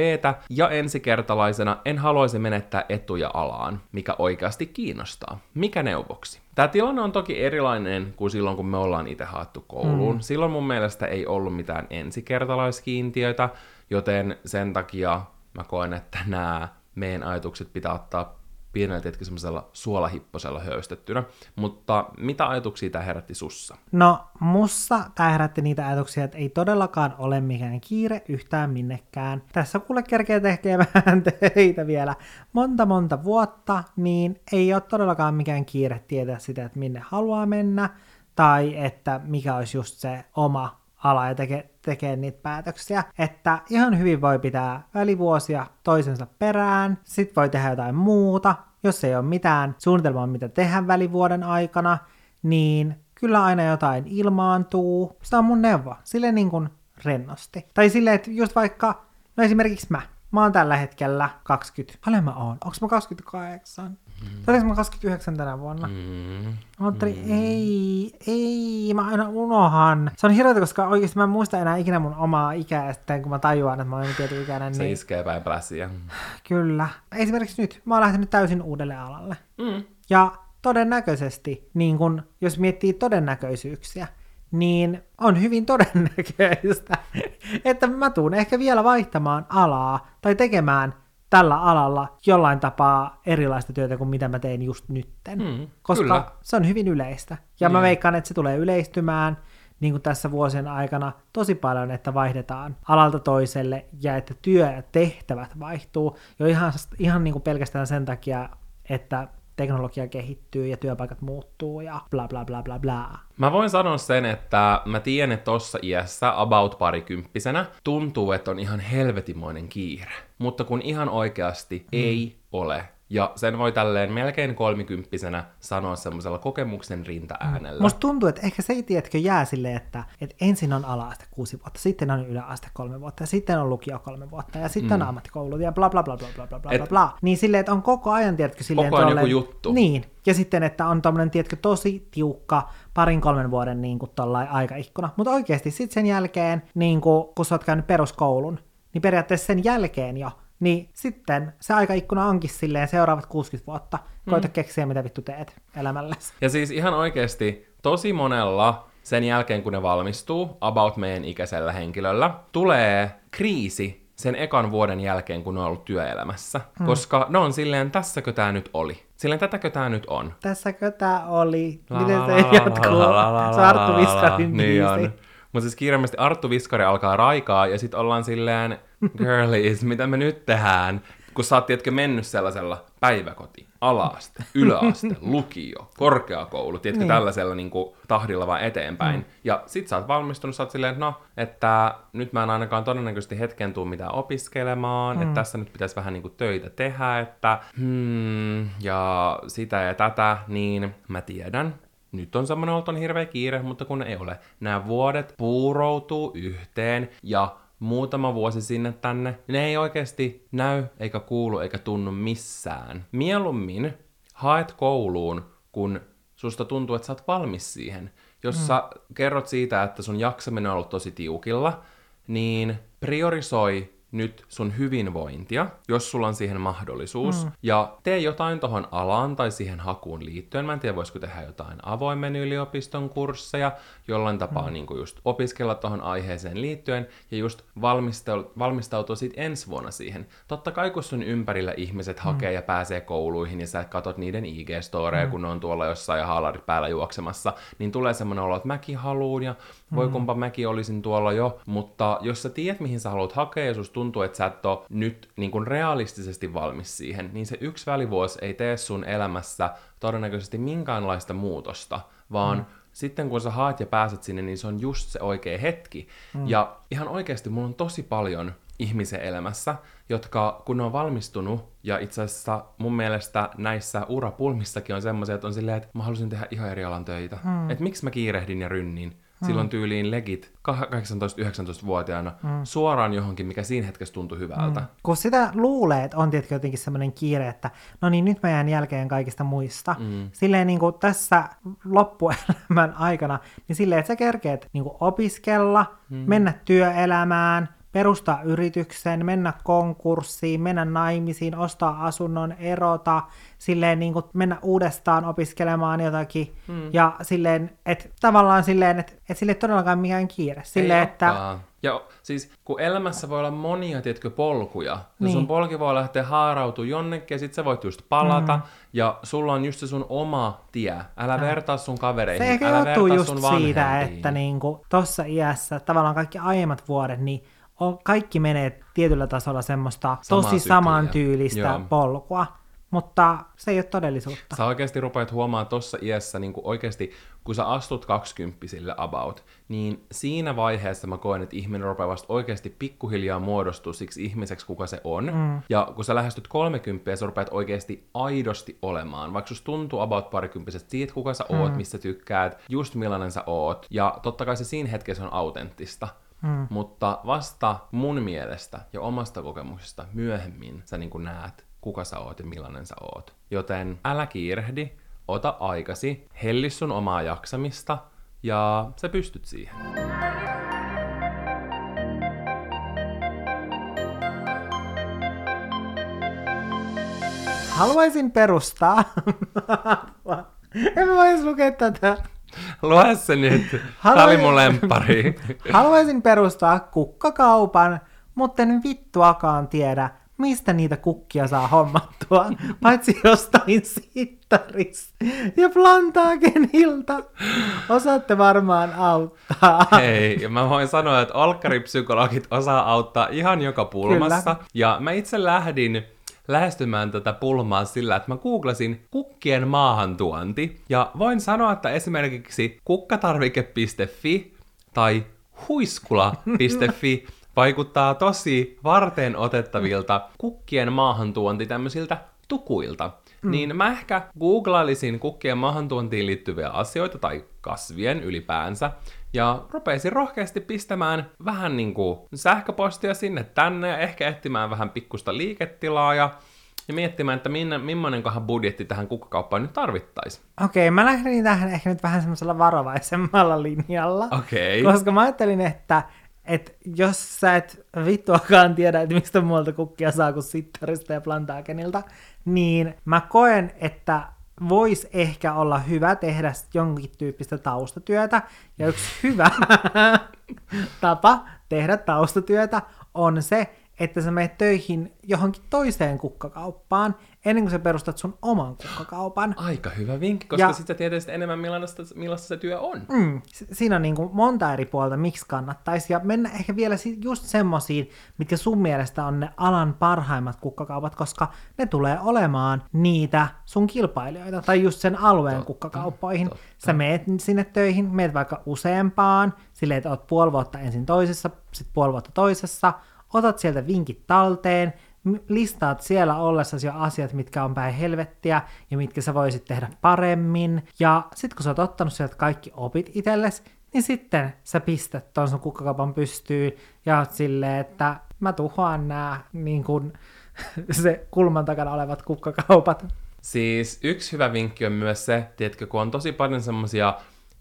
[SPEAKER 2] ja ensikertalaisena en haluaisi menettää etuja alaan, mikä oikeasti kiinnostaa. Mikä neuvoksi? Tämä tilanne on toki erilainen kuin silloin, kun me ollaan itse haettu kouluun. Mm. Silloin mun mielestä ei ollut mitään ensikertalaiskiintiöitä, joten sen takia mä koen, että nämä meidän ajatukset pitää ottaa pienellä tietenkin semmoisella suolahipposella höystettynä. Mutta mitä ajatuksia tämä herätti sussa?
[SPEAKER 1] No, mussa tämä herätti niitä ajatuksia, että ei todellakaan ole mikään kiire yhtään minnekään. Tässä kuule kerkeä tekemään <laughs> töitä vielä monta monta vuotta, niin ei ole todellakaan mikään kiire tietää sitä, että minne haluaa mennä, tai että mikä olisi just se oma ala ja tekee, tekee niitä päätöksiä, että ihan hyvin voi pitää välivuosia toisensa perään, sit voi tehdä jotain muuta, jos ei ole mitään suunnitelmaa, mitä tehdä välivuoden aikana, niin kyllä aina jotain ilmaantuu. Se on mun neuvo, sille niin kuin rennosti. Tai silleen, että just vaikka, no esimerkiksi mä, Mä oon tällä hetkellä 20. Paljon mä oon? Onks mä 28? Mm. Tai mä 29 tänä vuonna? Mm. Otteri, mm. ei, ei, mä aina unohan. Se on hirveätä, koska oikeasti mä en muista enää ikinä mun omaa ikää, sitten kun mä tajuan, että mä olen tietyn ikäinen.
[SPEAKER 2] Se niin... iskee päin pläsiä.
[SPEAKER 1] Kyllä. Esimerkiksi nyt, mä oon lähtenyt täysin uudelle alalle. Mm. Ja todennäköisesti, niin kun, jos miettii todennäköisyyksiä, niin on hyvin todennäköistä, <laughs> että mä tuun ehkä vielä vaihtamaan alaa tai tekemään tällä alalla jollain tapaa erilaista työtä kuin mitä mä tein just nytten. Mm, koska kyllä. se on hyvin yleistä. Ja mm. mä veikkaan, että se tulee yleistymään niin kuin tässä vuosien aikana tosi paljon, että vaihdetaan alalta toiselle ja että työ ja tehtävät vaihtuu jo ihan, ihan niin kuin pelkästään sen takia, että teknologia kehittyy ja työpaikat muuttuu ja bla bla bla bla bla.
[SPEAKER 2] Mä voin sanoa sen, että mä tiedän, että tossa iässä, about parikymppisenä, tuntuu, että on ihan helvetimoinen kiire. Mutta kun ihan oikeasti mm. ei ole ja sen voi tälleen melkein kolmikymppisenä sanoa semmoisella kokemuksen rinta-äänellä.
[SPEAKER 1] Musta tuntuu, että ehkä se ei tiedätkö jää silleen, että, että ensin on ala-aste kuusi vuotta, sitten on yläaste kolme vuotta, ja sitten on lukio kolme vuotta, ja sitten mm. on ammattikoulut, ja bla bla bla bla bla bla bla, Et, bla. Niin silleen, että on koko ajan, tiedätkö, silleen...
[SPEAKER 2] Koko ajan joku juttu.
[SPEAKER 1] Niin, ja sitten, että on tommonen, tiedätkö, tosi tiukka parin kolmen vuoden niin kuin aikaikkuna. Mutta oikeasti sitten sen jälkeen, niin kuin, kun sä oot käynyt peruskoulun, niin periaatteessa sen jälkeen jo niin sitten se aikaikkuna onkin silleen seuraavat 60 vuotta. Koita mm. keksiä, mitä vittu teet elämälläsi.
[SPEAKER 2] Ja siis ihan oikeasti tosi monella sen jälkeen, kun ne valmistuu, about meidän ikäisellä henkilöllä, tulee kriisi sen ekan vuoden jälkeen, kun ne on ollut työelämässä. Hmm. Koska ne on silleen, tässäkö tämä nyt oli? Silleen, tätäkö tämä nyt on?
[SPEAKER 1] Tässäkö tämä oli? Miten se jatkuu? Se Arttu Viskarin niin on.
[SPEAKER 2] Mutta siis kirjallisesti Arttu Viskari alkaa raikaa ja sitten ollaan silleen, girlies, mitä me nyt tehdään? Kun sä oot, tiedätkö, mennyt sellaisella päiväkoti, alaaste, yläaste, <laughs> lukio, korkeakoulu, tiedätkö, niin. tällaisella niin kuin, tahdilla vaan eteenpäin. Mm. Ja sit sä oot valmistunut, sä oot silleen, että no, että nyt mä en ainakaan todennäköisesti hetken tuu mitään opiskelemaan, mm. että tässä nyt pitäisi vähän niin kuin, töitä tehdä, että hmm, ja sitä ja tätä, niin mä tiedän, nyt on semmoinen olton hirveä kiire, mutta kun ei ole. Nämä vuodet puuroutuu yhteen ja muutama vuosi sinne tänne, ne ei oikeasti näy, eikä kuulu, eikä tunnu missään. Mieluummin haet kouluun, kun susta tuntuu, että sä oot valmis siihen. Jos mm. sä kerrot siitä, että sun jaksaminen on ollut tosi tiukilla, niin priorisoi nyt sun hyvinvointia, jos sulla on siihen mahdollisuus, mm. ja tee jotain tohon alaan tai siihen hakuun liittyen. Mä en tiedä, voisiko tehdä jotain avoimen yliopiston kursseja, jollain tapaa mm. niin just opiskella tohon aiheeseen liittyen, ja just valmistautua, valmistautua sit ensi vuonna siihen. Totta kai, kun sun ympärillä ihmiset mm. hakee ja pääsee kouluihin, ja sä katot niiden IG-storeja, mm. kun ne on tuolla jossain ja haalarit päällä juoksemassa, niin tulee semmoinen olo, että mäkin haluun, ja voi mm. kumpa mäkin olisin tuolla jo, mutta jos sä tiedät, mihin sä haluat hakea, ja susta tuntuu, että sä et ole nyt niin kuin realistisesti valmis siihen, niin se yksi välivuosi ei tee sun elämässä todennäköisesti minkäänlaista muutosta, vaan mm. sitten kun sä haet ja pääset sinne, niin se on just se oikea hetki. Mm. Ja ihan oikeasti mulla on tosi paljon ihmisen elämässä, jotka kun ne on valmistunut, ja itse asiassa mun mielestä näissä urapulmissakin on semmoisia, että on silleen, että mä haluaisin tehdä ihan eri alan töitä. Mm. Että miksi mä kiirehdin ja rynnin, mm. silloin tyyliin legit 18-19-vuotiaana mm. suoraan johonkin, mikä siinä hetkessä tuntui hyvältä. Mm.
[SPEAKER 1] Kun sitä luulee, että on tietenkin jotenkin semmoinen kiire, että no niin, nyt mä jään jälkeen kaikista muista. Mm. Silleen niin kuin tässä loppuelämän aikana, niin silleen, että sä kerkeet niin kuin opiskella, mm. mennä työelämään, perustaa yrityksen, mennä konkurssiin, mennä naimisiin, ostaa asunnon, erota, silleen niin kuin mennä uudestaan opiskelemaan jotakin, hmm. ja silleen, että tavallaan silleen, että, että sille ei todellakaan mikään kiire. Silleen,
[SPEAKER 2] ei että... Ja siis kun elämässä voi olla monia, tiedätkö, polkuja, ja niin. sun polki voi lähteä haarautua jonnekin, ja sit sä voit just palata, mm. ja sulla on just se sun oma tie. Älä ja. vertaa sun kavereihin,
[SPEAKER 1] se
[SPEAKER 2] älä vertaa
[SPEAKER 1] just
[SPEAKER 2] sun
[SPEAKER 1] siitä, että niinku, tossa iässä tavallaan kaikki aiemmat vuodet, niin on, kaikki menee tietyllä tasolla semmoista Samaa tosi samantyylistä Joo. polkua, mutta se ei ole todellisuutta.
[SPEAKER 2] Sä oikeasti rupeat huomaamaan tuossa iässä, niin kuin oikeasti, kun sä astut 20 about, niin siinä vaiheessa mä koen, että ihminen rupeaa vasta oikeasti pikkuhiljaa muodostua siksi ihmiseksi, kuka se on. Mm. Ja kun sä lähestyt 30 sä rupeat oikeasti aidosti olemaan, vaikka susta tuntuu about parikymppisestä siitä, kuka sä oot, mm. missä tykkäät, just millainen sä oot. Ja totta kai se siinä hetkessä on autenttista. Mm. Mutta vasta mun mielestä ja omasta kokemuksesta myöhemmin sä niin näet, kuka sä oot ja millainen sä oot. Joten älä kiirehdi, ota aikasi, helli sun omaa jaksamista ja sä pystyt siihen.
[SPEAKER 1] Haluaisin perustaa. <laughs> en mä vois lukea tätä.
[SPEAKER 2] Lue se nyt. Tämä oli mun lempari.
[SPEAKER 1] Haluaisin perustaa kukkakaupan, mutta en vittuakaan tiedä, mistä niitä kukkia saa hommattua, paitsi jostain sittarista ja Plantaagenilta. Osaatte varmaan auttaa.
[SPEAKER 2] Hei, ja mä voin sanoa, että olkkaripsykologit osaa auttaa ihan joka pulmassa. Kyllä. Ja mä itse lähdin lähestymään tätä pulmaa sillä, että mä googlasin kukkien maahantuonti, ja voin sanoa, että esimerkiksi kukkatarvike.fi tai huiskula.fi <laughs> vaikuttaa tosi varten otettavilta kukkien maahantuonti tämmöisiltä tukuilta. Mm. Niin mä ehkä googlailisin kukkien maahantuontiin liittyviä asioita tai kasvien ylipäänsä, ja rupeisin rohkeasti pistämään vähän niinku sähköpostia sinne tänne ja ehkä etsimään vähän pikkusta liiketilaa ja ja miettimään, että minne, millainenkohan budjetti tähän kukkakauppaan nyt tarvittaisiin.
[SPEAKER 1] Okei, okay, mä lähdin tähän ehkä nyt vähän semmoisella varovaisemmalla linjalla.
[SPEAKER 2] Okei. Okay.
[SPEAKER 1] Koska mä ajattelin, että et jos sä et vittuakaan tiedä, että mistä muualta kukkia saa kuin sittarista ja plantaakenilta, niin mä koen, että voisi ehkä olla hyvä tehdä jonkin tyyppistä taustatyötä. Ja yksi hyvä <laughs> tapa tehdä taustatyötä on se, että sä menet töihin johonkin toiseen kukkakauppaan, ennen kuin sä perustat sun oman kukkakaupan.
[SPEAKER 2] Aika hyvä vinkki, koska ja, sitten tietysti enemmän millaista, millaista se työ on.
[SPEAKER 1] Mm, siinä on niin kuin monta eri puolta, miksi kannattaisi, ja mennä ehkä vielä just semmoisiin, mitkä sun mielestä on ne alan parhaimmat kukkakaupat, koska ne tulee olemaan niitä sun kilpailijoita, tai just sen alueen totta, kukkakauppoihin. Totta. Sä meet sinne töihin, meet vaikka useampaan, silleen, että oot puoli vuotta ensin toisessa, sitten puoli vuotta toisessa, otat sieltä vinkit talteen, listaat siellä ollessasi jo asiat, mitkä on päin helvettiä ja mitkä sä voisit tehdä paremmin. Ja sitten kun sä oot ottanut sieltä kaikki opit itsellesi, niin sitten sä pistät ton sun kukkakaupan pystyyn ja oot silleen, että mä tuhoan nämä niin kun, <laughs> se kulman takana olevat kukkakaupat.
[SPEAKER 2] Siis yksi hyvä vinkki on myös se, tiedätkö, kun on tosi paljon semmosia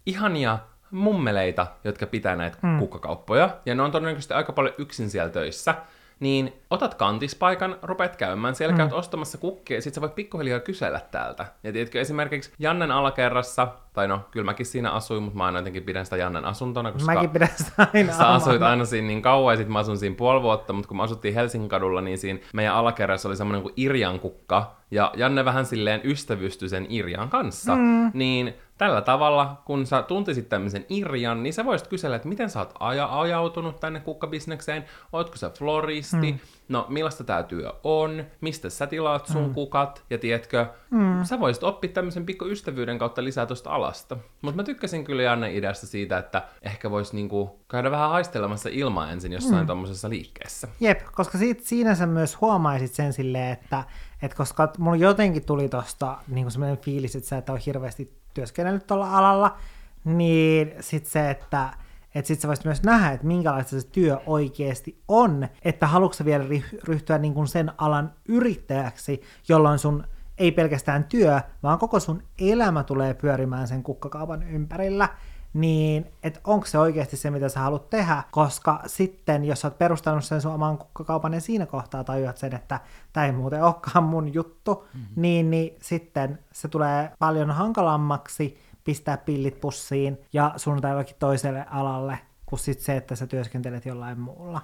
[SPEAKER 2] ihania mummeleita, jotka pitää näitä mm. kukkakauppoja, ja ne on todennäköisesti aika paljon yksin siellä töissä, niin otat kantispaikan, rupeat käymään, siellä mm. käyt ostamassa kukkia, ja sit sä voit pikkuhiljaa kysellä täältä. Ja tiedätkö, esimerkiksi Jannen alakerrassa, tai no, kyllä mäkin siinä asuin, mutta mä aina jotenkin pidän sitä Jannen asuntona, koska
[SPEAKER 1] mäkin pidän sitä aina
[SPEAKER 2] sä asuit aina siinä niin kauan, ja sit mä asun siinä puoli vuotta, mutta kun mä asuttiin Helsingin kadulla, niin siinä meidän alakerrassa oli semmoinen kuin Irjan kukka, ja Janne vähän silleen ystävystyi sen Irjan kanssa, mm. niin tällä tavalla, kun sä tuntisit tämmöisen Irjan, niin sä voisit kysellä, että miten sä oot aja- ajautunut tänne kukkabisnekseen, ootko sä floristi, mm. no millaista tää työ on, mistä sä tilaat sun mm. kukat, ja tiedätkö, mm. sä voisit oppia tämmöisen pikku ystävyyden kautta lisää tuosta alasta. Mutta mä tykkäsin kyllä Janne ideasta siitä, että ehkä voisi niinku käydä vähän haistelemassa ilmaa ensin jossain mm. tommosessa liikkeessä.
[SPEAKER 1] Jep, koska siitä, siinä sä myös huomaisit sen silleen, että et koska mulla jotenkin tuli tosta niin semmoinen fiilis, että sä et ole hirveästi työskennellyt tuolla alalla, niin sit se, että että sit sä voisit myös nähdä, että minkälaista se työ oikeasti on, että haluatko vielä ryhtyä niin kuin sen alan yrittäjäksi, jolloin sun ei pelkästään työ, vaan koko sun elämä tulee pyörimään sen kukkakaupan ympärillä, niin että onko se oikeasti se, mitä sä haluat tehdä, koska sitten, jos sä oot perustanut sen sun oman kukkakaupan, niin siinä kohtaa tajuat sen, että tämä ei muuten olekaan mun juttu, mm-hmm. niin, niin sitten se tulee paljon hankalammaksi pistää pillit pussiin ja suunnata jollakin toiselle alalle, kuin sit se, että sä työskentelet jollain muulla.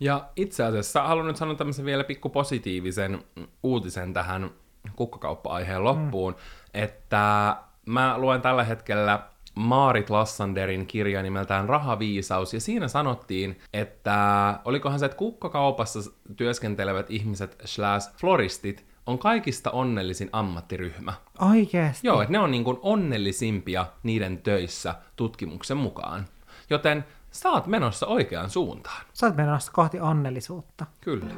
[SPEAKER 2] Ja itse asiassa haluan nyt sanoa tämmöisen vielä pikku positiivisen uutisen tähän kukkakauppa-aiheen loppuun, mm. että mä luen tällä hetkellä Maarit Lassanderin kirja nimeltään Rahaviisaus, ja siinä sanottiin, että olikohan se, että kukkakaupassa työskentelevät ihmiset slash floristit on kaikista onnellisin ammattiryhmä.
[SPEAKER 1] Oikeesti?
[SPEAKER 2] Joo, että ne on niin kuin onnellisimpia niiden töissä tutkimuksen mukaan. Joten sä oot menossa oikeaan suuntaan.
[SPEAKER 1] Sä oot menossa kohti onnellisuutta.
[SPEAKER 2] Kyllä.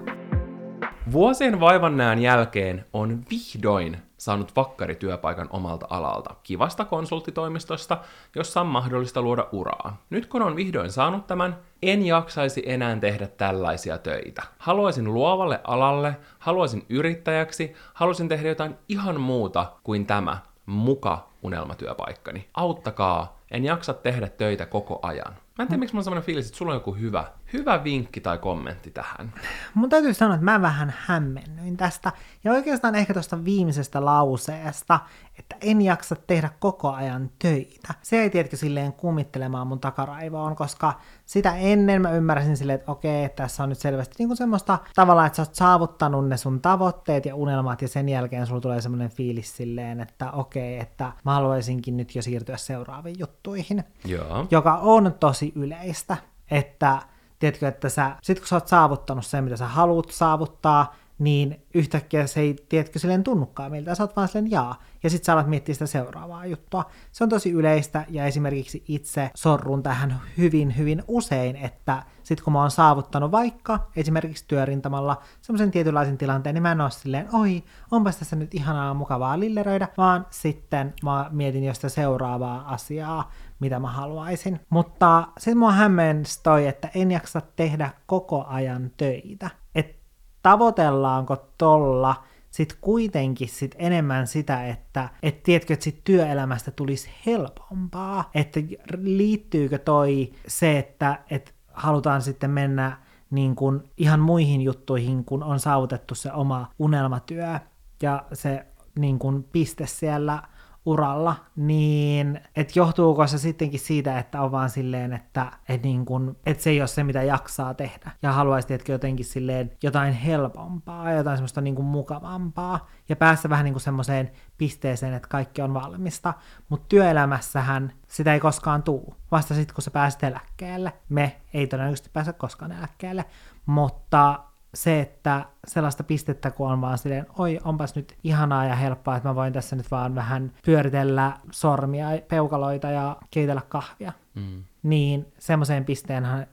[SPEAKER 2] Vuosien vaivannäön jälkeen on vihdoin saanut vakkarityöpaikan omalta alalta, kivasta konsulttitoimistosta, jossa on mahdollista luoda uraa. Nyt kun on vihdoin saanut tämän, en jaksaisi enää tehdä tällaisia töitä. Haluaisin luovalle alalle, haluaisin yrittäjäksi, haluaisin tehdä jotain ihan muuta kuin tämä muka unelmatyöpaikkani. Auttakaa, en jaksa tehdä töitä koko ajan. Mä en tiedä, miksi mulla on sellainen fiilis, että sulla on joku hyvä, hyvä vinkki tai kommentti tähän.
[SPEAKER 1] Mun täytyy sanoa, että mä vähän hämmennyin tästä. Ja oikeastaan ehkä tuosta viimeisestä lauseesta, että en jaksa tehdä koko ajan töitä. Se ei tietenkin silleen kummittelemaan mun takaraivoon, koska sitä ennen mä ymmärsin silleen, että okei, tässä on nyt selvästi niin kuin semmoista tavalla, että sä oot saavuttanut ne sun tavoitteet ja unelmat ja sen jälkeen sulla tulee semmoinen fiilis silleen, että okei, että mä haluaisinkin nyt jo siirtyä seuraaviin juttuihin.
[SPEAKER 2] Joo.
[SPEAKER 1] Joka on tosi yleistä, että tiedätkö, että sä, sit kun sä oot saavuttanut sen, mitä sä haluat saavuttaa, niin yhtäkkiä se ei, tiedätkö, silleen tunnukaan miltä, sä oot vaan silleen jaa, ja sit sä alat miettiä sitä seuraavaa juttua. Se on tosi yleistä, ja esimerkiksi itse sorrun tähän hyvin, hyvin usein, että sit kun mä oon saavuttanut vaikka esimerkiksi työrintamalla semmoisen tietynlaisen tilanteen, niin mä en oo silleen, oi, onpas tässä nyt ihanaa mukavaa lilleröidä, vaan sitten mä mietin jo sitä seuraavaa asiaa, mitä mä haluaisin. Mutta sitten mua hämmensi toi, että en jaksa tehdä koko ajan töitä. Et tavoitellaanko tolla sit kuitenkin sit enemmän sitä, että et tiedätkö, että sit työelämästä tulisi helpompaa, että liittyykö toi se, että et halutaan sitten mennä niin kuin ihan muihin juttuihin, kun on saavutettu se oma unelmatyö ja se niin kuin piste siellä uralla, niin että johtuuko se sittenkin siitä, että on vaan silleen, että et niin kun, et se ei ole se, mitä jaksaa tehdä. Ja haluaisi että jotenkin silleen jotain helpompaa, jotain semmoista niin kuin mukavampaa, ja päästä vähän niin kuin semmoiseen pisteeseen, että kaikki on valmista. Mutta työelämässähän sitä ei koskaan tuu. Vasta sitten, kun sä pääset eläkkeelle. Me ei todennäköisesti pääse koskaan eläkkeelle, mutta se, että sellaista pistettä, kun on vaan silleen, oi, onpas nyt ihanaa ja helppoa, että mä voin tässä nyt vaan vähän pyöritellä sormia, peukaloita ja keitellä kahvia. Mm. Niin semmoiseen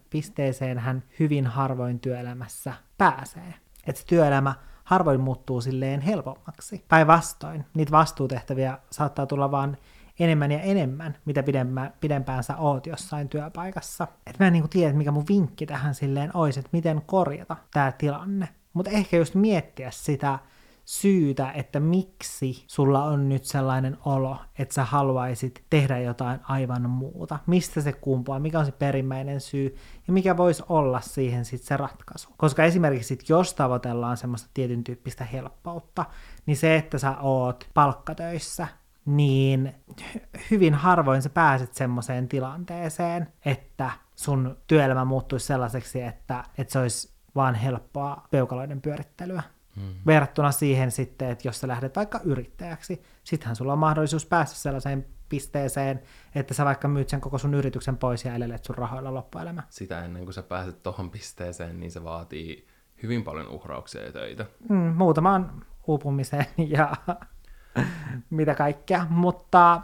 [SPEAKER 1] pisteeseen hän hyvin harvoin työelämässä pääsee. Että työelämä harvoin muuttuu silleen helpommaksi. Päinvastoin, niitä vastuutehtäviä saattaa tulla vaan enemmän ja enemmän, mitä pidempään, pidempään sä oot jossain työpaikassa. Et mä en niinku tiedä, mikä mun vinkki tähän silleen olisi, että miten korjata tämä tilanne. Mutta ehkä just miettiä sitä syytä, että miksi sulla on nyt sellainen olo, että sä haluaisit tehdä jotain aivan muuta. Mistä se kumpuaa, mikä on se perimmäinen syy ja mikä voisi olla siihen sitten se ratkaisu. Koska esimerkiksi sit, jos tavoitellaan semmoista tietyn tyyppistä helppoutta, niin se, että sä oot palkkatöissä, niin hyvin harvoin sä pääset semmoiseen tilanteeseen, että sun työelämä muuttuisi sellaiseksi, että, että se olisi vaan helppoa peukaloiden pyörittelyä. Hmm. Verrattuna siihen sitten, että jos sä lähdet vaikka yrittäjäksi, sittenhän sulla on mahdollisuus päästä sellaiseen pisteeseen, että sä vaikka myyt sen koko sun yrityksen pois ja elelet sun rahoilla loppuelämä.
[SPEAKER 2] Sitä ennen kuin sä pääset tohon pisteeseen, niin se vaatii hyvin paljon uhrauksia ja töitä.
[SPEAKER 1] Mm, muutamaan uupumiseen <laughs> ja mitä kaikkea, mutta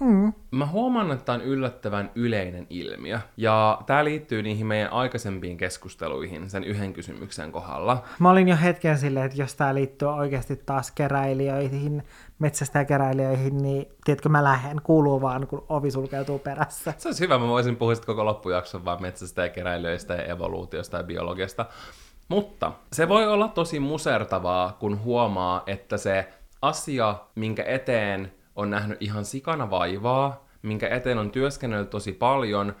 [SPEAKER 1] Mm.
[SPEAKER 2] Mä huomaan, että tämä on yllättävän yleinen ilmiö. Ja tämä liittyy niihin meidän aikaisempiin keskusteluihin sen yhden kysymyksen kohdalla.
[SPEAKER 1] Mä olin jo hetken silleen, että jos tämä liittyy oikeasti taas keräilijöihin, metsästäjäkeräilijöihin, niin tiedätkö, mä lähden, kuuluu vaan, kun ovi sulkeutuu perässä.
[SPEAKER 2] Se olisi hyvä, mä voisin puhua koko loppujakson vaan metsästä ja keräilijöistä ja evoluutiosta ja biologiasta. Mutta se voi olla tosi musertavaa, kun huomaa, että se asia, minkä eteen on nähnyt ihan sikana vaivaa, minkä eteen on työskennellyt tosi paljon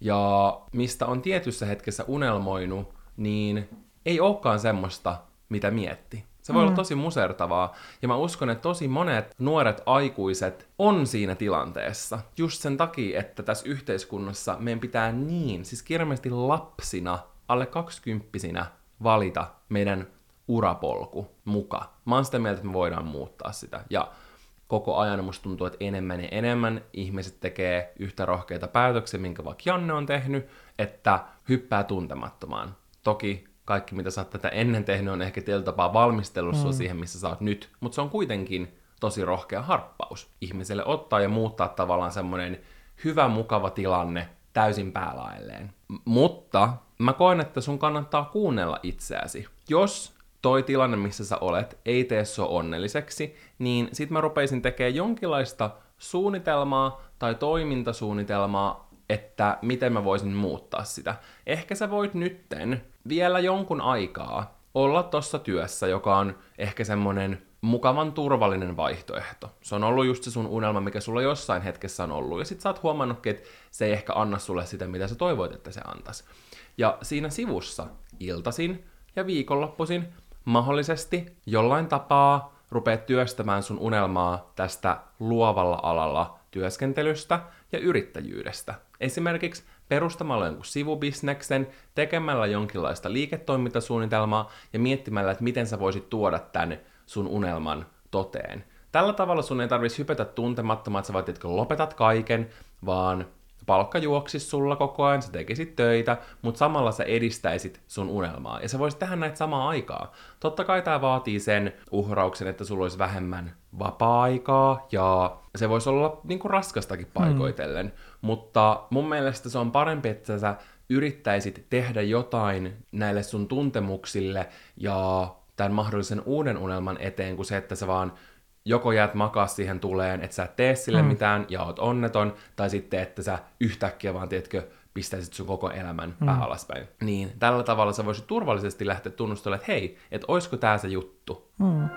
[SPEAKER 2] ja mistä on tietyssä hetkessä unelmoinut, niin ei olekaan semmoista, mitä mietti. Se voi mm. olla tosi musertavaa. Ja mä uskon, että tosi monet nuoret aikuiset on siinä tilanteessa. Just sen takia, että tässä yhteiskunnassa meidän pitää niin, siis kirjallisesti lapsina, alle kaksikymppisinä, valita meidän urapolku muka. Mä oon sitä mieltä, että me voidaan muuttaa sitä. Ja koko ajan musta tuntuu, että enemmän ja enemmän ihmiset tekee yhtä rohkeita päätöksiä, minkä vaikka Janne on tehnyt, että hyppää tuntemattomaan. Toki kaikki, mitä sä oot tätä ennen tehnyt, on ehkä tietyllä tapaa valmistelussa mm. siihen, missä sä oot nyt, mutta se on kuitenkin tosi rohkea harppaus ihmiselle ottaa ja muuttaa tavallaan semmoinen hyvä, mukava tilanne täysin päälailleen. M- mutta mä koen, että sun kannattaa kuunnella itseäsi. Jos toi tilanne, missä sä olet, ei tee sua onnelliseksi, niin sit mä rupeisin tekemään jonkinlaista suunnitelmaa tai toimintasuunnitelmaa, että miten mä voisin muuttaa sitä. Ehkä sä voit nytten vielä jonkun aikaa olla tossa työssä, joka on ehkä semmonen mukavan turvallinen vaihtoehto. Se on ollut just se sun unelma, mikä sulla jossain hetkessä on ollut, ja sit sä oot huomannut, että se ei ehkä anna sulle sitä, mitä sä toivoit, että se antaisi. Ja siinä sivussa iltasin ja viikonloppuisin mahdollisesti jollain tapaa rupeat työstämään sun unelmaa tästä luovalla alalla työskentelystä ja yrittäjyydestä. Esimerkiksi perustamalla jonkun sivubisneksen, tekemällä jonkinlaista liiketoimintasuunnitelmaa ja miettimällä, että miten sä voisit tuoda tänne sun unelman toteen. Tällä tavalla sun ei tarvitsisi hypätä tuntemattomaan, että sä että lopetat kaiken, vaan palkka juoksisi sulla koko ajan, sä tekisit töitä, mutta samalla sä edistäisit sun unelmaa. Ja sä voisit tehdä näitä samaa aikaa. Totta kai tämä vaatii sen uhrauksen, että sulla olisi vähemmän vapaa-aikaa, ja se voisi olla niinku raskastakin paikoitellen. Mm. Mutta mun mielestä se on parempi, että sä yrittäisit tehdä jotain näille sun tuntemuksille ja tämän mahdollisen uuden unelman eteen, kuin se, että sä vaan joko jäät makaa siihen tuleen, että sä et tee sille mm. mitään ja oot onneton, tai sitten, että sä yhtäkkiä vaan, tiedätkö, pistäisit sun koko elämän mm. pää alaspäin. Niin tällä tavalla sä voisit turvallisesti lähteä tunnustelemaan, että hei, että oisko tää se juttu. Mm.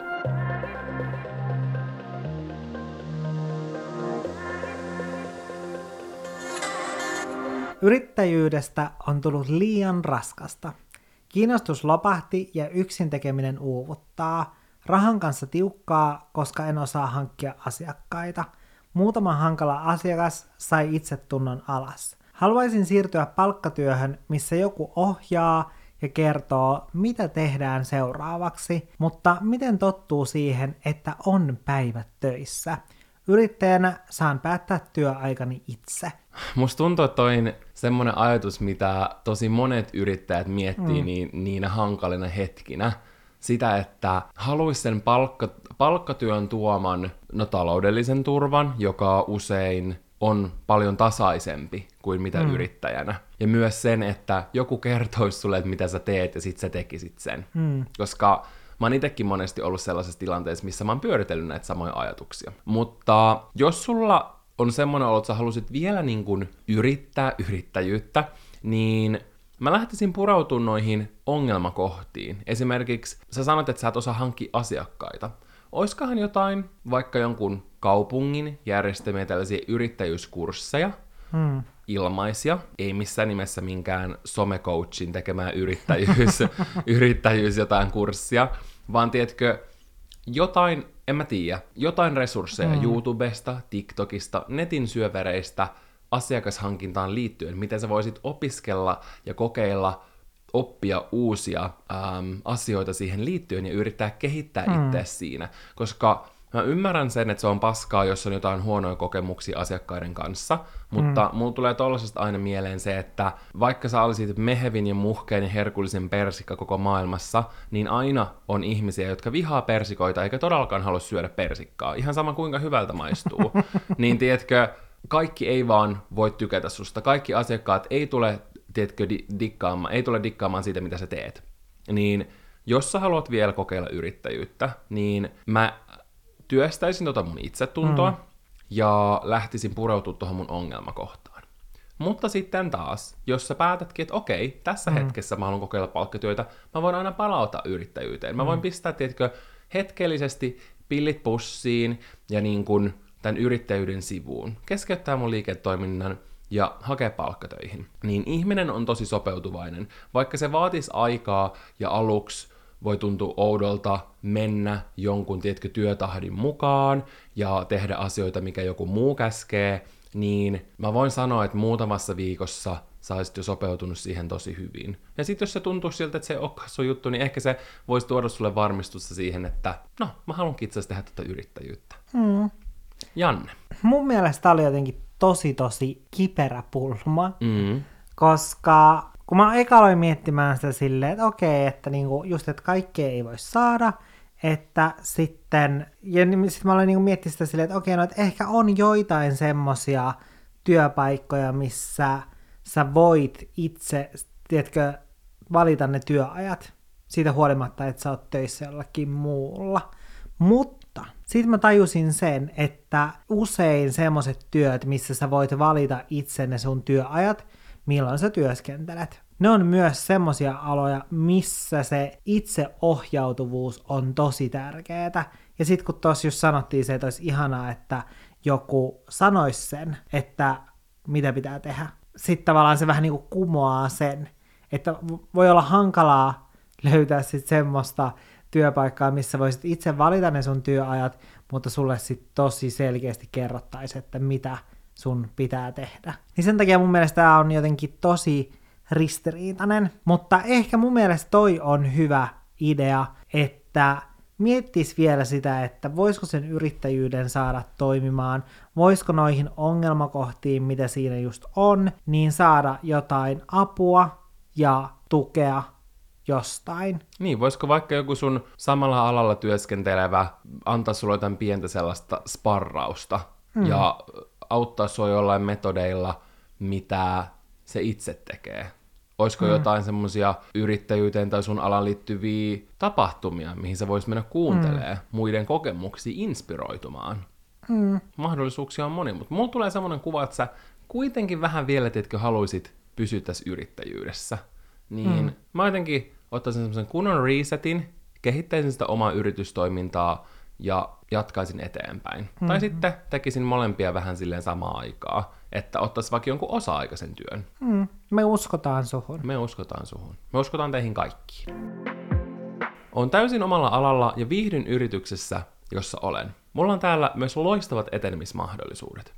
[SPEAKER 1] Yrittäjyydestä on tullut liian raskasta. Kiinnostus lopahti ja yksin tekeminen uuvuttaa – Rahan kanssa tiukkaa, koska en osaa hankkia asiakkaita. Muutama hankala asiakas sai itsetunnon alas. Haluaisin siirtyä palkkatyöhön, missä joku ohjaa ja kertoo, mitä tehdään seuraavaksi, mutta miten tottuu siihen, että on päivät töissä. Yrittäjänä saan päättää työaikani itse.
[SPEAKER 2] Musta tuntuu, että toin semmoinen ajatus, mitä tosi monet yrittäjät miettii mm. niin, niinä hankalina hetkinä sitä, että haluaisi sen palkka, palkkatyön tuoman no, taloudellisen turvan, joka usein on paljon tasaisempi kuin mitä mm. yrittäjänä. Ja myös sen, että joku kertoisi sulle, että mitä sä teet, ja sit sä tekisit sen. Mm. Koska mä oon itsekin monesti ollut sellaisessa tilanteessa, missä mä oon pyöritellyt näitä samoja ajatuksia. Mutta jos sulla on semmoinen olo, että sä halusit vielä niin kuin yrittää yrittäjyyttä, niin Mä lähtisin purautumaan noihin ongelmakohtiin. Esimerkiksi sä sanot, että sä et osaa hankkia asiakkaita. Oiskohan jotain, vaikka jonkun kaupungin järjestämiä tällaisia yrittäjyyskursseja, hmm. ilmaisia, ei missään nimessä minkään somecoachin tekemää yrittäjyys, <laughs> yrittäjyys jotain kurssia, vaan tiedätkö, jotain, en mä tiedä, jotain resursseja hmm. YouTubesta, TikTokista, netin syövereistä – asiakashankintaan liittyen, miten sä voisit opiskella ja kokeilla oppia uusia ähm, asioita siihen liittyen ja yrittää kehittää mm. itse siinä. Koska Mä ymmärrän sen, että se on paskaa, jos on jotain huonoja kokemuksia asiakkaiden kanssa, mutta mm. mulla tulee tollasesta aina mieleen se, että vaikka sä olisit mehevin ja muhkein ja herkullisen persikka koko maailmassa, niin aina on ihmisiä, jotka vihaa persikoita eikä todellakaan halua syödä persikkaa. Ihan sama kuinka hyvältä maistuu. <laughs> niin tiedätkö, kaikki ei vaan voi tykätä susta. Kaikki asiakkaat ei tule, tiedätkö, di- dikkaamaan, ei tule dikkaamaan siitä, mitä sä teet. Niin jos sä haluat vielä kokeilla yrittäjyyttä, niin mä työstäisin tota mun itsetuntoa mm. ja lähtisin pureutumaan tuohon mun ongelmakohtaan. Mutta sitten taas, jos sä päätätkin, että okei, tässä mm. hetkessä mä haluan kokeilla palkkatyötä, mä voin aina palauttaa yrittäjyyteen. Mä mm. voin pistää, tiedätkö, hetkellisesti pillit pussiin ja niin kuin tämän yrittäjyyden sivuun, keskeyttää mun liiketoiminnan ja hakea palkkatöihin. Niin ihminen on tosi sopeutuvainen. Vaikka se vaatisi aikaa ja aluksi voi tuntua oudolta mennä jonkun, tietkö, työtahdin mukaan ja tehdä asioita, mikä joku muu käskee, niin mä voin sanoa, että muutamassa viikossa sä olisit jo sopeutunut siihen tosi hyvin. Ja sitten jos se tuntuu siltä, että se ei olekaan sun juttu, niin ehkä se voisi tuoda sulle varmistusta siihen, että no, mä haluankin itse asiassa tehdä tätä yrittäjyyttä. Mm. Janne.
[SPEAKER 1] Mun mielestä oli jotenkin tosi tosi kiperä pulma, mm. koska kun mä eka aloin miettimään sitä silleen, että okei, että niinku just, että kaikkea ei voi saada, että sitten, ja niin sitten mä aloin niinku miettiä sitä silleen, että okei, no että ehkä on joitain semmosia työpaikkoja, missä sä voit itse, tiedätkö, valita ne työajat, siitä huolimatta, että sä oot töissä jollakin muulla. Mutta sitten mä tajusin sen, että usein semmoset työt, missä sä voit valita itse ne sun työajat, milloin sä työskentelet. Ne on myös semmosia aloja, missä se itseohjautuvuus on tosi tärkeää. Ja sitten kun tuossa just sanottiin se, että olisi ihanaa, että joku sanoisi sen, että mitä pitää tehdä. Sitten tavallaan se vähän niin kuin kumoaa sen, että voi olla hankalaa löytää sitten semmoista työpaikkaa, missä voisit itse valita ne sun työajat, mutta sulle sitten tosi selkeästi kerrottaisi, että mitä sun pitää tehdä. Niin sen takia mun mielestä tämä on jotenkin tosi ristiriitainen, mutta ehkä mun mielestä toi on hyvä idea, että miettis vielä sitä, että voisiko sen yrittäjyyden saada toimimaan, voisiko noihin ongelmakohtiin, mitä siinä just on, niin saada jotain apua ja tukea jostain.
[SPEAKER 2] Niin, voisiko vaikka joku sun samalla alalla työskentelevä antaa sulle jotain pientä sellaista sparrausta mm. ja auttaa sua jollain metodeilla, mitä se itse tekee. Olisiko mm. jotain semmoisia yrittäjyyteen tai sun alan liittyviä tapahtumia, mihin sä vois mennä kuuntelemaan mm. muiden kokemuksia inspiroitumaan? Mm. Mahdollisuuksia on moni, mutta mulla tulee semmoinen kuva, että sä kuitenkin vähän vielä, että haluaisit pysyä tässä yrittäjyydessä. Niin mm. mä jotenkin ottaisin semmoisen kunnon resetin, kehittäisin sitä omaa yritystoimintaa ja jatkaisin eteenpäin. Mm-hmm. Tai sitten tekisin molempia vähän silleen samaa aikaa, että ottaisi vaikka jonkun osa-aikaisen työn.
[SPEAKER 1] Mm. Me uskotaan suhun.
[SPEAKER 2] Me uskotaan suhun. Me uskotaan teihin kaikkiin. On täysin omalla alalla ja viihdyn yrityksessä, jossa olen. Mulla on täällä myös loistavat etenemismahdollisuudet.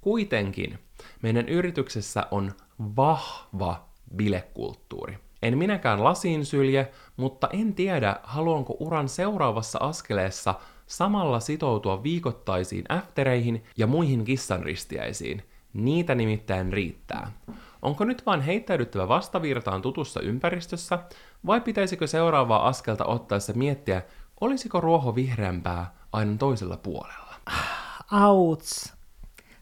[SPEAKER 2] Kuitenkin meidän yrityksessä on vahva bilekulttuuri. En minäkään lasiin sylje, mutta en tiedä, haluanko uran seuraavassa askeleessa samalla sitoutua viikoittaisiin äftereihin ja muihin kissanristiäisiin. Niitä nimittäin riittää. Onko nyt vain heittäydyttävä vastavirtaan tutussa ympäristössä, vai pitäisikö seuraavaa askelta ottaessa miettiä, olisiko ruoho vihreämpää aina toisella puolella?
[SPEAKER 1] Auts.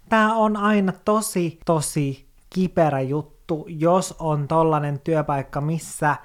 [SPEAKER 1] Tämä on aina tosi, tosi kiperä juttu, jos on tollanen työpaikka, missä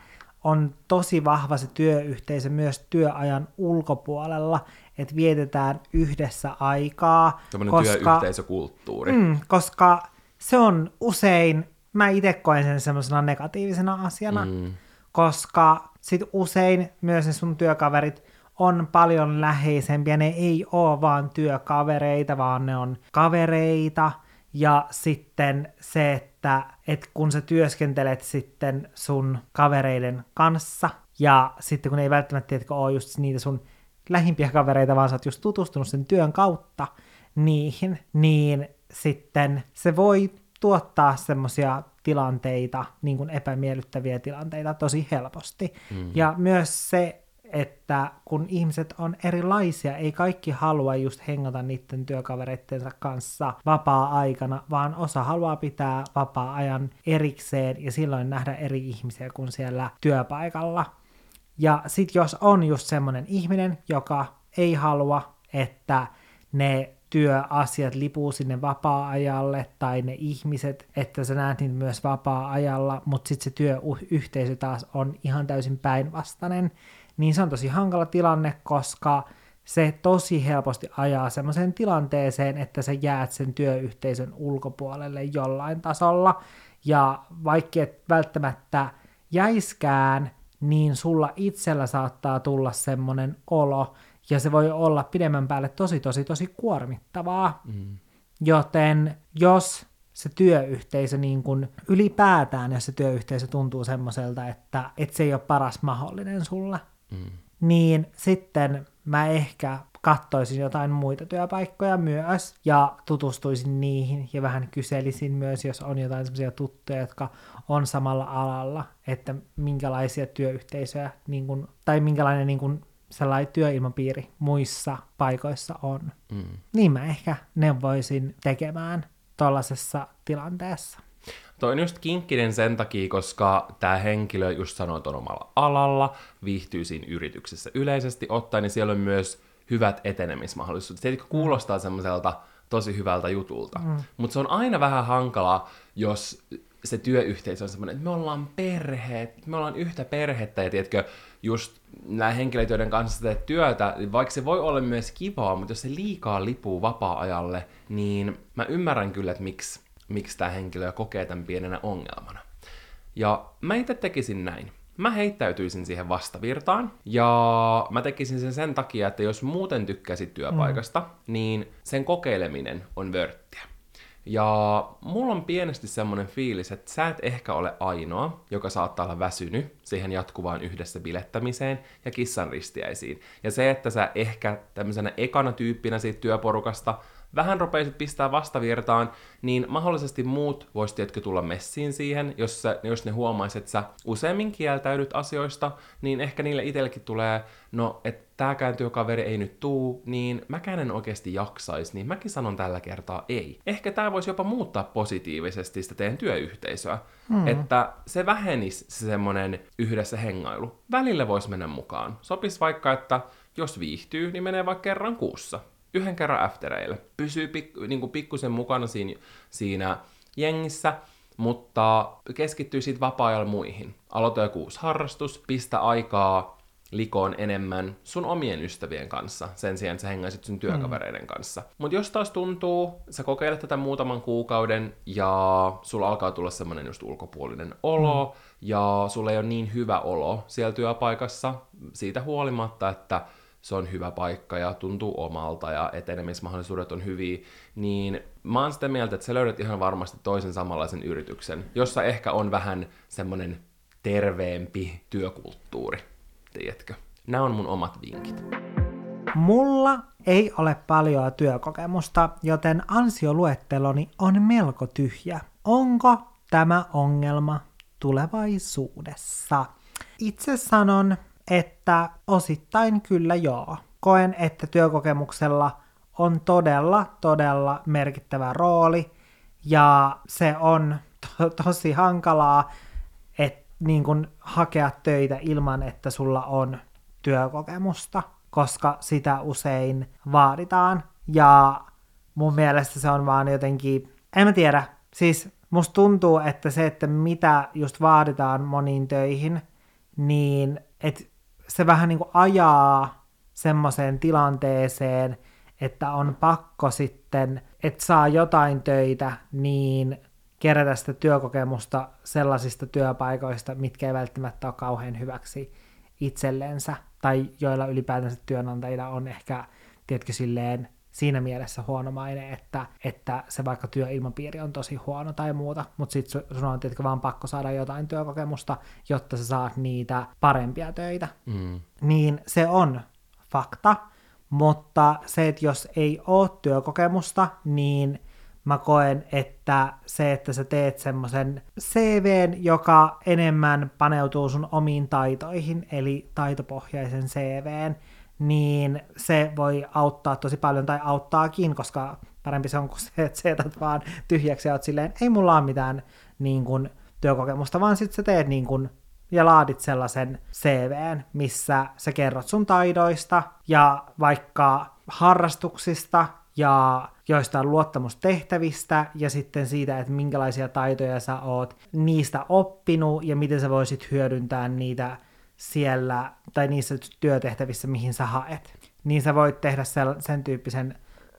[SPEAKER 1] on tosi vahva se työyhteisö myös työajan ulkopuolella, että vietetään yhdessä aikaa.
[SPEAKER 2] Tämmöinen koska, työyhteisökulttuuri.
[SPEAKER 1] Mm, koska se on usein, mä itse koen sen semmoisena negatiivisena asiana, mm. koska sit usein myös ne sun työkaverit on paljon läheisempiä, ne ei ole vaan työkavereita, vaan ne on kavereita, ja sitten se, että, että kun sä työskentelet sitten sun kavereiden kanssa, ja sitten kun ei välttämättä tiedätkö, ole just niitä sun lähimpiä kavereita, vaan sä oot just tutustunut sen työn kautta niihin, niin sitten se voi tuottaa semmoisia tilanteita, niin kuin epämiellyttäviä tilanteita tosi helposti. Mm. Ja myös se että kun ihmiset on erilaisia, ei kaikki halua just hengata niiden työkavereittensa kanssa vapaa-aikana, vaan osa haluaa pitää vapaa-ajan erikseen ja silloin nähdä eri ihmisiä kuin siellä työpaikalla. Ja sit jos on just semmonen ihminen, joka ei halua, että ne työasiat lipuu sinne vapaa-ajalle tai ne ihmiset, että sä näet niitä myös vapaa-ajalla, mutta sitten se työyhteisö taas on ihan täysin päinvastainen, niin se on tosi hankala tilanne, koska se tosi helposti ajaa semmoiseen tilanteeseen, että sä jäät sen työyhteisön ulkopuolelle jollain tasolla, ja vaikka et välttämättä jäiskään, niin sulla itsellä saattaa tulla semmoinen olo, ja se voi olla pidemmän päälle tosi, tosi, tosi kuormittavaa. Mm. Joten jos se työyhteisö niin kuin ylipäätään, jos se työyhteisö tuntuu semmoiselta, että, että se ei ole paras mahdollinen sulle, mm. niin sitten mä ehkä kattoisin jotain muita työpaikkoja myös ja tutustuisin niihin ja vähän kyselisin myös, jos on jotain sellaisia tuttuja, jotka on samalla alalla, että minkälaisia työyhteisöjä niin kuin, tai minkälainen niin kuin, sellainen työilmapiiri muissa paikoissa on. Mm. Niin mä ehkä neuvoisin tekemään tuollaisessa tilanteessa.
[SPEAKER 2] Toi on just kinkkinen sen takia, koska tämä henkilö just sanoi, että on omalla alalla, viihtyy siinä yrityksessä yleisesti ottaen, niin siellä on myös hyvät etenemismahdollisuudet. Se kuulostaa semmoiselta tosi hyvältä jutulta. Mm. Mutta se on aina vähän hankala, jos se työyhteisö on semmoinen, että me ollaan perhe, me ollaan yhtä perhettä, ja tiedätkö, just nämä henkilöt, joiden kanssa teet työtä, niin vaikka se voi olla myös kivaa, mutta jos se liikaa lipuu vapaa-ajalle, niin mä ymmärrän kyllä, että miksi, miksi tämä henkilö kokee tämän pienenä ongelmana. Ja mä itse tekisin näin. Mä heittäytyisin siihen vastavirtaan, ja mä tekisin sen sen takia, että jos muuten tykkäsit työpaikasta, mm. niin sen kokeileminen on vörttiä. Ja mulla on pienesti semmonen fiilis, että sä et ehkä ole ainoa, joka saattaa olla väsynyt siihen jatkuvaan yhdessä bilettämiseen ja kissan ristiäisiin. Ja se, että sä ehkä tämmöisenä ekana tyyppinä siitä työporukasta vähän rupeisit pistää vastavirtaan, niin mahdollisesti muut voisi tietkö tulla messiin siihen, jos, sä, jos ne huomaisit, että sä useammin kieltäydyt asioista, niin ehkä niille itsellekin tulee, no, että tääkään työkaveri ei nyt tuu, niin mäkään en oikeasti jaksaisi, niin mäkin sanon tällä kertaa ei. Ehkä tämä voisi jopa muuttaa positiivisesti sitä teidän työyhteisöä, hmm. että se vähenisi se semmonen yhdessä hengailu. Välillä voisi mennä mukaan. Sopis vaikka, että jos viihtyy, niin menee vaikka kerran kuussa yhden kerran aftereille. Pysyy pik, niin kuin pikkusen mukana siinä, siinä jengissä, mutta keskittyy siitä vapaa-ajalla muihin. Aloita joku uusi harrastus, pistä aikaa likoon enemmän sun omien ystävien kanssa, sen sijaan, että sä hengaisit sun työkavereiden mm. kanssa. Mutta jos taas tuntuu, sä kokeilet tätä muutaman kuukauden, ja sulla alkaa tulla semmonen just ulkopuolinen olo, mm. ja sulla ei ole niin hyvä olo siellä työpaikassa, siitä huolimatta, että se on hyvä paikka ja tuntuu omalta ja etenemismahdollisuudet on hyviä, niin mä oon sitä mieltä, että sä löydät ihan varmasti toisen samanlaisen yrityksen, jossa ehkä on vähän semmonen terveempi työkulttuuri, tiedätkö? Nämä on mun omat vinkit.
[SPEAKER 1] Mulla ei ole paljon työkokemusta, joten ansioluetteloni on melko tyhjä. Onko tämä ongelma tulevaisuudessa? Itse sanon, että osittain kyllä joo. Koen, että työkokemuksella on todella, todella merkittävä rooli, ja se on to- tosi hankalaa, että niin kun hakea töitä ilman, että sulla on työkokemusta, koska sitä usein vaaditaan, ja mun mielestä se on vaan jotenkin, en mä tiedä, siis musta tuntuu, että se, että mitä just vaaditaan moniin töihin, niin että se vähän niin kuin ajaa semmoiseen tilanteeseen, että on pakko sitten, että saa jotain töitä, niin kerätä sitä työkokemusta sellaisista työpaikoista, mitkä ei välttämättä ole kauhean hyväksi itsellensä, tai joilla ylipäätänsä työnantajilla on ehkä, tiedätkö, silleen siinä mielessä huono maine, että, että se vaikka työilmapiiri on tosi huono tai muuta, mutta sitten sun on tietenkin vaan pakko saada jotain työkokemusta, jotta sä saat niitä parempia töitä. Mm. Niin se on fakta, mutta se, että jos ei ole työkokemusta, niin mä koen, että se, että sä teet semmoisen CVn, joka enemmän paneutuu sun omiin taitoihin, eli taitopohjaisen CVn, niin se voi auttaa tosi paljon, tai auttaakin, koska parempi se on kuin se, että sä jätät vaan tyhjäksi ja oot silleen, ei mulla ole mitään niin kuin, työkokemusta, vaan sitten sä teet niin kuin, ja laadit sellaisen CVn, missä sä kerrot sun taidoista ja vaikka harrastuksista ja joistain luottamustehtävistä ja sitten siitä, että minkälaisia taitoja sä oot niistä oppinut ja miten sä voisit hyödyntää niitä siellä tai niissä työtehtävissä, mihin sä haet. Niin sä voit tehdä sen, sen tyyppisen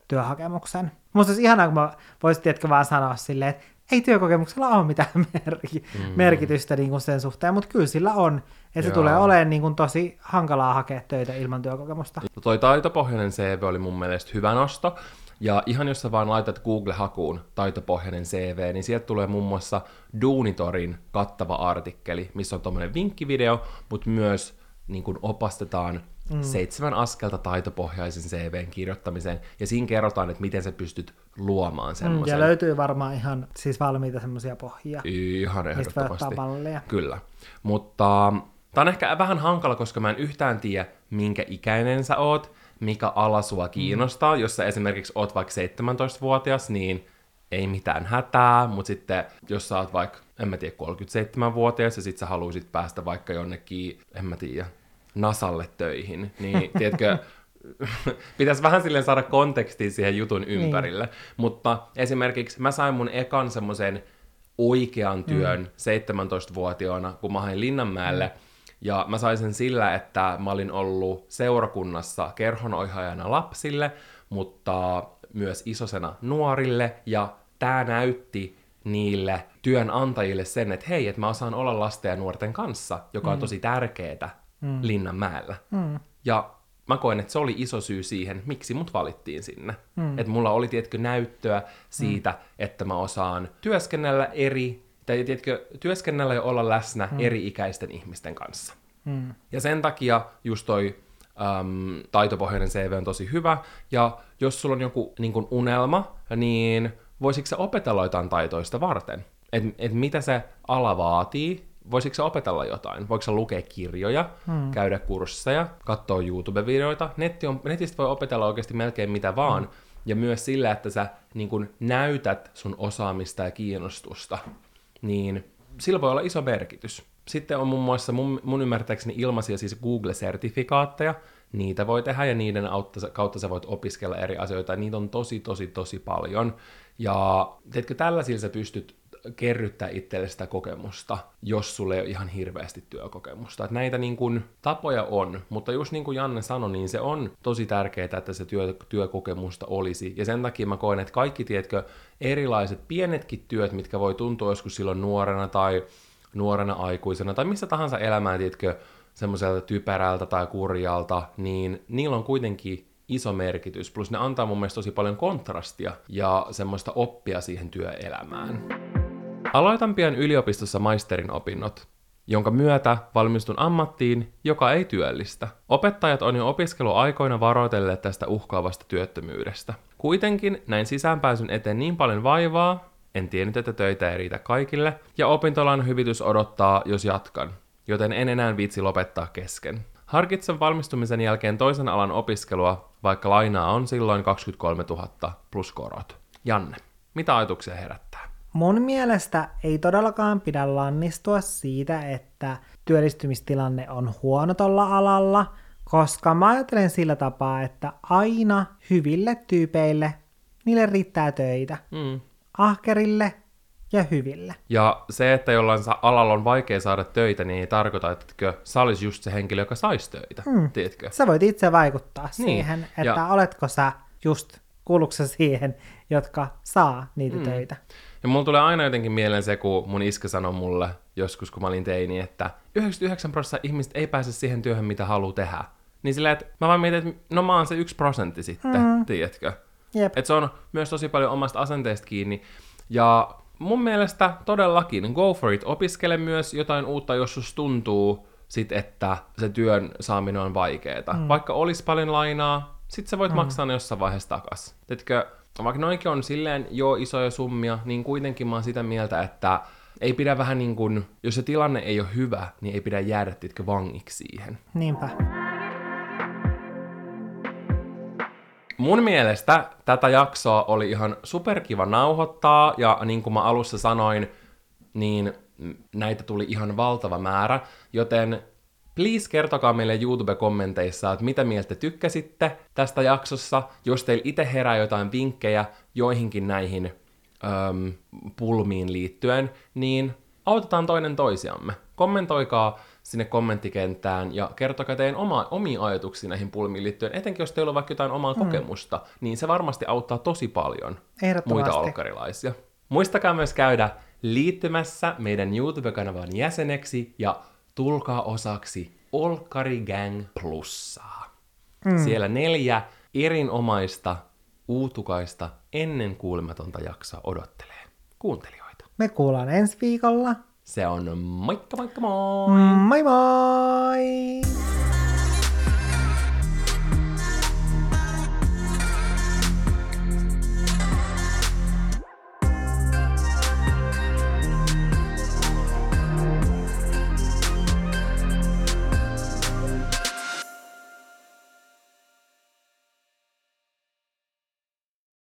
[SPEAKER 1] työhakemuksen. Musta olisi ihanaa, kun mä voisin tietkö vaan sanoa silleen, että ei työkokemuksella ole mitään <laughs> merki- mm. merkitystä niin kuin sen suhteen, mutta kyllä sillä on. Että se tulee olemaan niin kuin tosi hankalaa hakea töitä ilman työkokemusta.
[SPEAKER 2] Toi taitopohjainen CV oli mun mielestä hyvä nosto. Ja ihan jos sä vaan laitat Google-hakuun taitopohjainen CV, niin sieltä tulee muun muassa Duunitorin kattava artikkeli, missä on tuommoinen vinkkivideo, mutta myös niin kuin opastetaan mm. seitsemän askelta taitopohjaisen CVn kirjoittamiseen, ja siinä kerrotaan, että miten sä pystyt luomaan semmoisen.
[SPEAKER 1] Mm, ja löytyy varmaan ihan siis valmiita semmoisia pohjia.
[SPEAKER 2] Ihan ehdottomasti. Kyllä. Mutta tämä on ehkä vähän hankala, koska mä en yhtään tiedä, minkä ikäinen sä oot, mikä ala sua kiinnostaa. Mm. Jos sä esimerkiksi oot vaikka 17-vuotias, niin ei mitään hätää, mutta sitten jos sä oot vaikka, en mä tiedä, 37-vuotias ja sit sä haluaisit päästä vaikka jonnekin, en mä tiedä, Nasalle töihin, niin <laughs> tiedätkö, <laughs> pitäisi vähän silleen saada kontekstia siihen jutun niin. ympärille. Niin. Mutta esimerkiksi mä sain mun ekan semmoisen oikean työn mm. 17-vuotiaana, kun mä hain Linnanmäelle, mm. Ja mä sain sen sillä, että mä olin ollut seurakunnassa kerhonoihajana lapsille, mutta myös isosena nuorille, ja tämä näytti niille työnantajille sen, että hei, että mä osaan olla lasten ja nuorten kanssa, joka mm. on tosi tärkeää mm. Linnanmäellä. Mm. Ja mä koen, että se oli iso syy siihen, miksi mut valittiin sinne. Mm. Että mulla oli, tietkö näyttöä siitä, mm. että mä osaan työskennellä eri, tai tiedätkö, työskennellä ja olla läsnä mm. eri-ikäisten ihmisten kanssa. Mm. Ja sen takia just toi äm, taitopohjainen CV on tosi hyvä, ja jos sulla on joku niin kun unelma, niin voisitko sä opetella jotain taitoista varten? Että et mitä se ala vaatii, voisitko sä opetella jotain? Voiko sä lukea kirjoja, hmm. käydä kursseja, katsoa YouTube-videoita? Netti on, netistä voi opetella oikeasti melkein mitä vaan. Hmm. Ja myös sillä, että sä niin kun näytät sun osaamista ja kiinnostusta, niin sillä voi olla iso merkitys. Sitten on muun muassa mun, mun ymmärtääkseni ilmaisia siis Google-sertifikaatteja, niitä voi tehdä ja niiden kautta sä voit opiskella eri asioita. Niitä on tosi, tosi, tosi paljon. Ja teetkö, tällaisilla sä pystyt kerryttää itselle sitä kokemusta, jos sulle ei ole ihan hirveästi työkokemusta. Et näitä niin kun, tapoja on, mutta just niin kuin Janne sanoi, niin se on tosi tärkeää, että se työ, työkokemusta olisi. Ja sen takia mä koen, että kaikki, tiedätkö, erilaiset pienetkin työt, mitkä voi tuntua joskus silloin nuorena tai nuorena aikuisena tai missä tahansa elämään, tiedätkö, semmoiselta typerältä tai kurjalta, niin niillä on kuitenkin iso merkitys. Plus ne antaa mun mielestä tosi paljon kontrastia ja semmoista oppia siihen työelämään. Aloitan pian yliopistossa maisterin opinnot, jonka myötä valmistun ammattiin, joka ei työllistä. Opettajat on jo opiskeluaikoina varoitelleet tästä uhkaavasta työttömyydestä. Kuitenkin näin sisäänpääsyn eteen niin paljon vaivaa, en tiennyt, että töitä ei riitä kaikille, ja opintolan hyvitys odottaa, jos jatkan, joten en enää viitsi lopettaa kesken. Harkitsen valmistumisen jälkeen toisen alan opiskelua, vaikka lainaa on silloin 23 000 plus korot. Janne, mitä ajatuksia herättää?
[SPEAKER 1] Mun mielestä ei todellakaan pidä lannistua siitä, että työllistymistilanne on huono tuolla alalla, koska mä ajattelen sillä tapaa, että aina hyville tyypeille, niille riittää töitä. Mm. Ahkerille ja hyville.
[SPEAKER 2] Ja se, että jollain alalla on vaikea saada töitä, niin ei tarkoita, että sä olisi just se henkilö, joka saisi töitä, mm. tiedätkö?
[SPEAKER 1] Sä voit itse vaikuttaa niin. siihen, että ja... oletko sä just, kuuluuko siihen, jotka saa niitä mm. töitä.
[SPEAKER 2] Ja mulla tulee aina jotenkin mieleen se, kun mun iskä sanoi mulle joskus, kun mä olin teini, että 99 prosenttia ihmistä ei pääse siihen työhön, mitä haluaa tehdä. Niin sillä, että mä vaan mietin, että no mä oon se yksi prosentti sitten, mm. tiedätkö? Yep. Että se on myös tosi paljon omasta asenteesta kiinni. Ja mun mielestä todellakin, go for it, opiskele myös jotain uutta, jos sus tuntuu sit, että se työn saaminen on vaikeeta. Mm. Vaikka olisi paljon lainaa, sit sä voit mm. maksaa ne jossain vaiheessa takas. Teetkö, vaikka noinkin on silleen jo isoja summia, niin kuitenkin mä oon sitä mieltä, että ei pidä vähän niin kuin, jos se tilanne ei ole hyvä, niin ei pidä jäädä titkö vangiksi siihen.
[SPEAKER 1] Niinpä.
[SPEAKER 2] Mun mielestä tätä jaksoa oli ihan superkiva nauhoittaa, ja niin kuin mä alussa sanoin, niin näitä tuli ihan valtava määrä, joten please kertokaa meille YouTube-kommenteissa, että mitä mieltä tykkäsitte tästä jaksossa, jos teillä itse herää jotain vinkkejä joihinkin näihin öm, pulmiin liittyen, niin autetaan toinen toisiamme. Kommentoikaa sinne kommenttikenttään ja kertokaa teidän oma, omia ajatuksia näihin pulmiin liittyen, etenkin jos teillä on vaikka jotain omaa mm. kokemusta, niin se varmasti auttaa tosi paljon muita olkkarilaisia. Muistakaa myös käydä liittymässä meidän YouTube-kanavan jäseneksi ja tulkaa osaksi Olkari Gang Plussaa. Mm. Siellä neljä erinomaista, uutukaista, ennen kuulematonta jaksoa odottelee kuuntelijoita.
[SPEAKER 1] Me kuullaan ensi viikolla.
[SPEAKER 2] Se on moikka moikka moi!
[SPEAKER 1] Moi moi!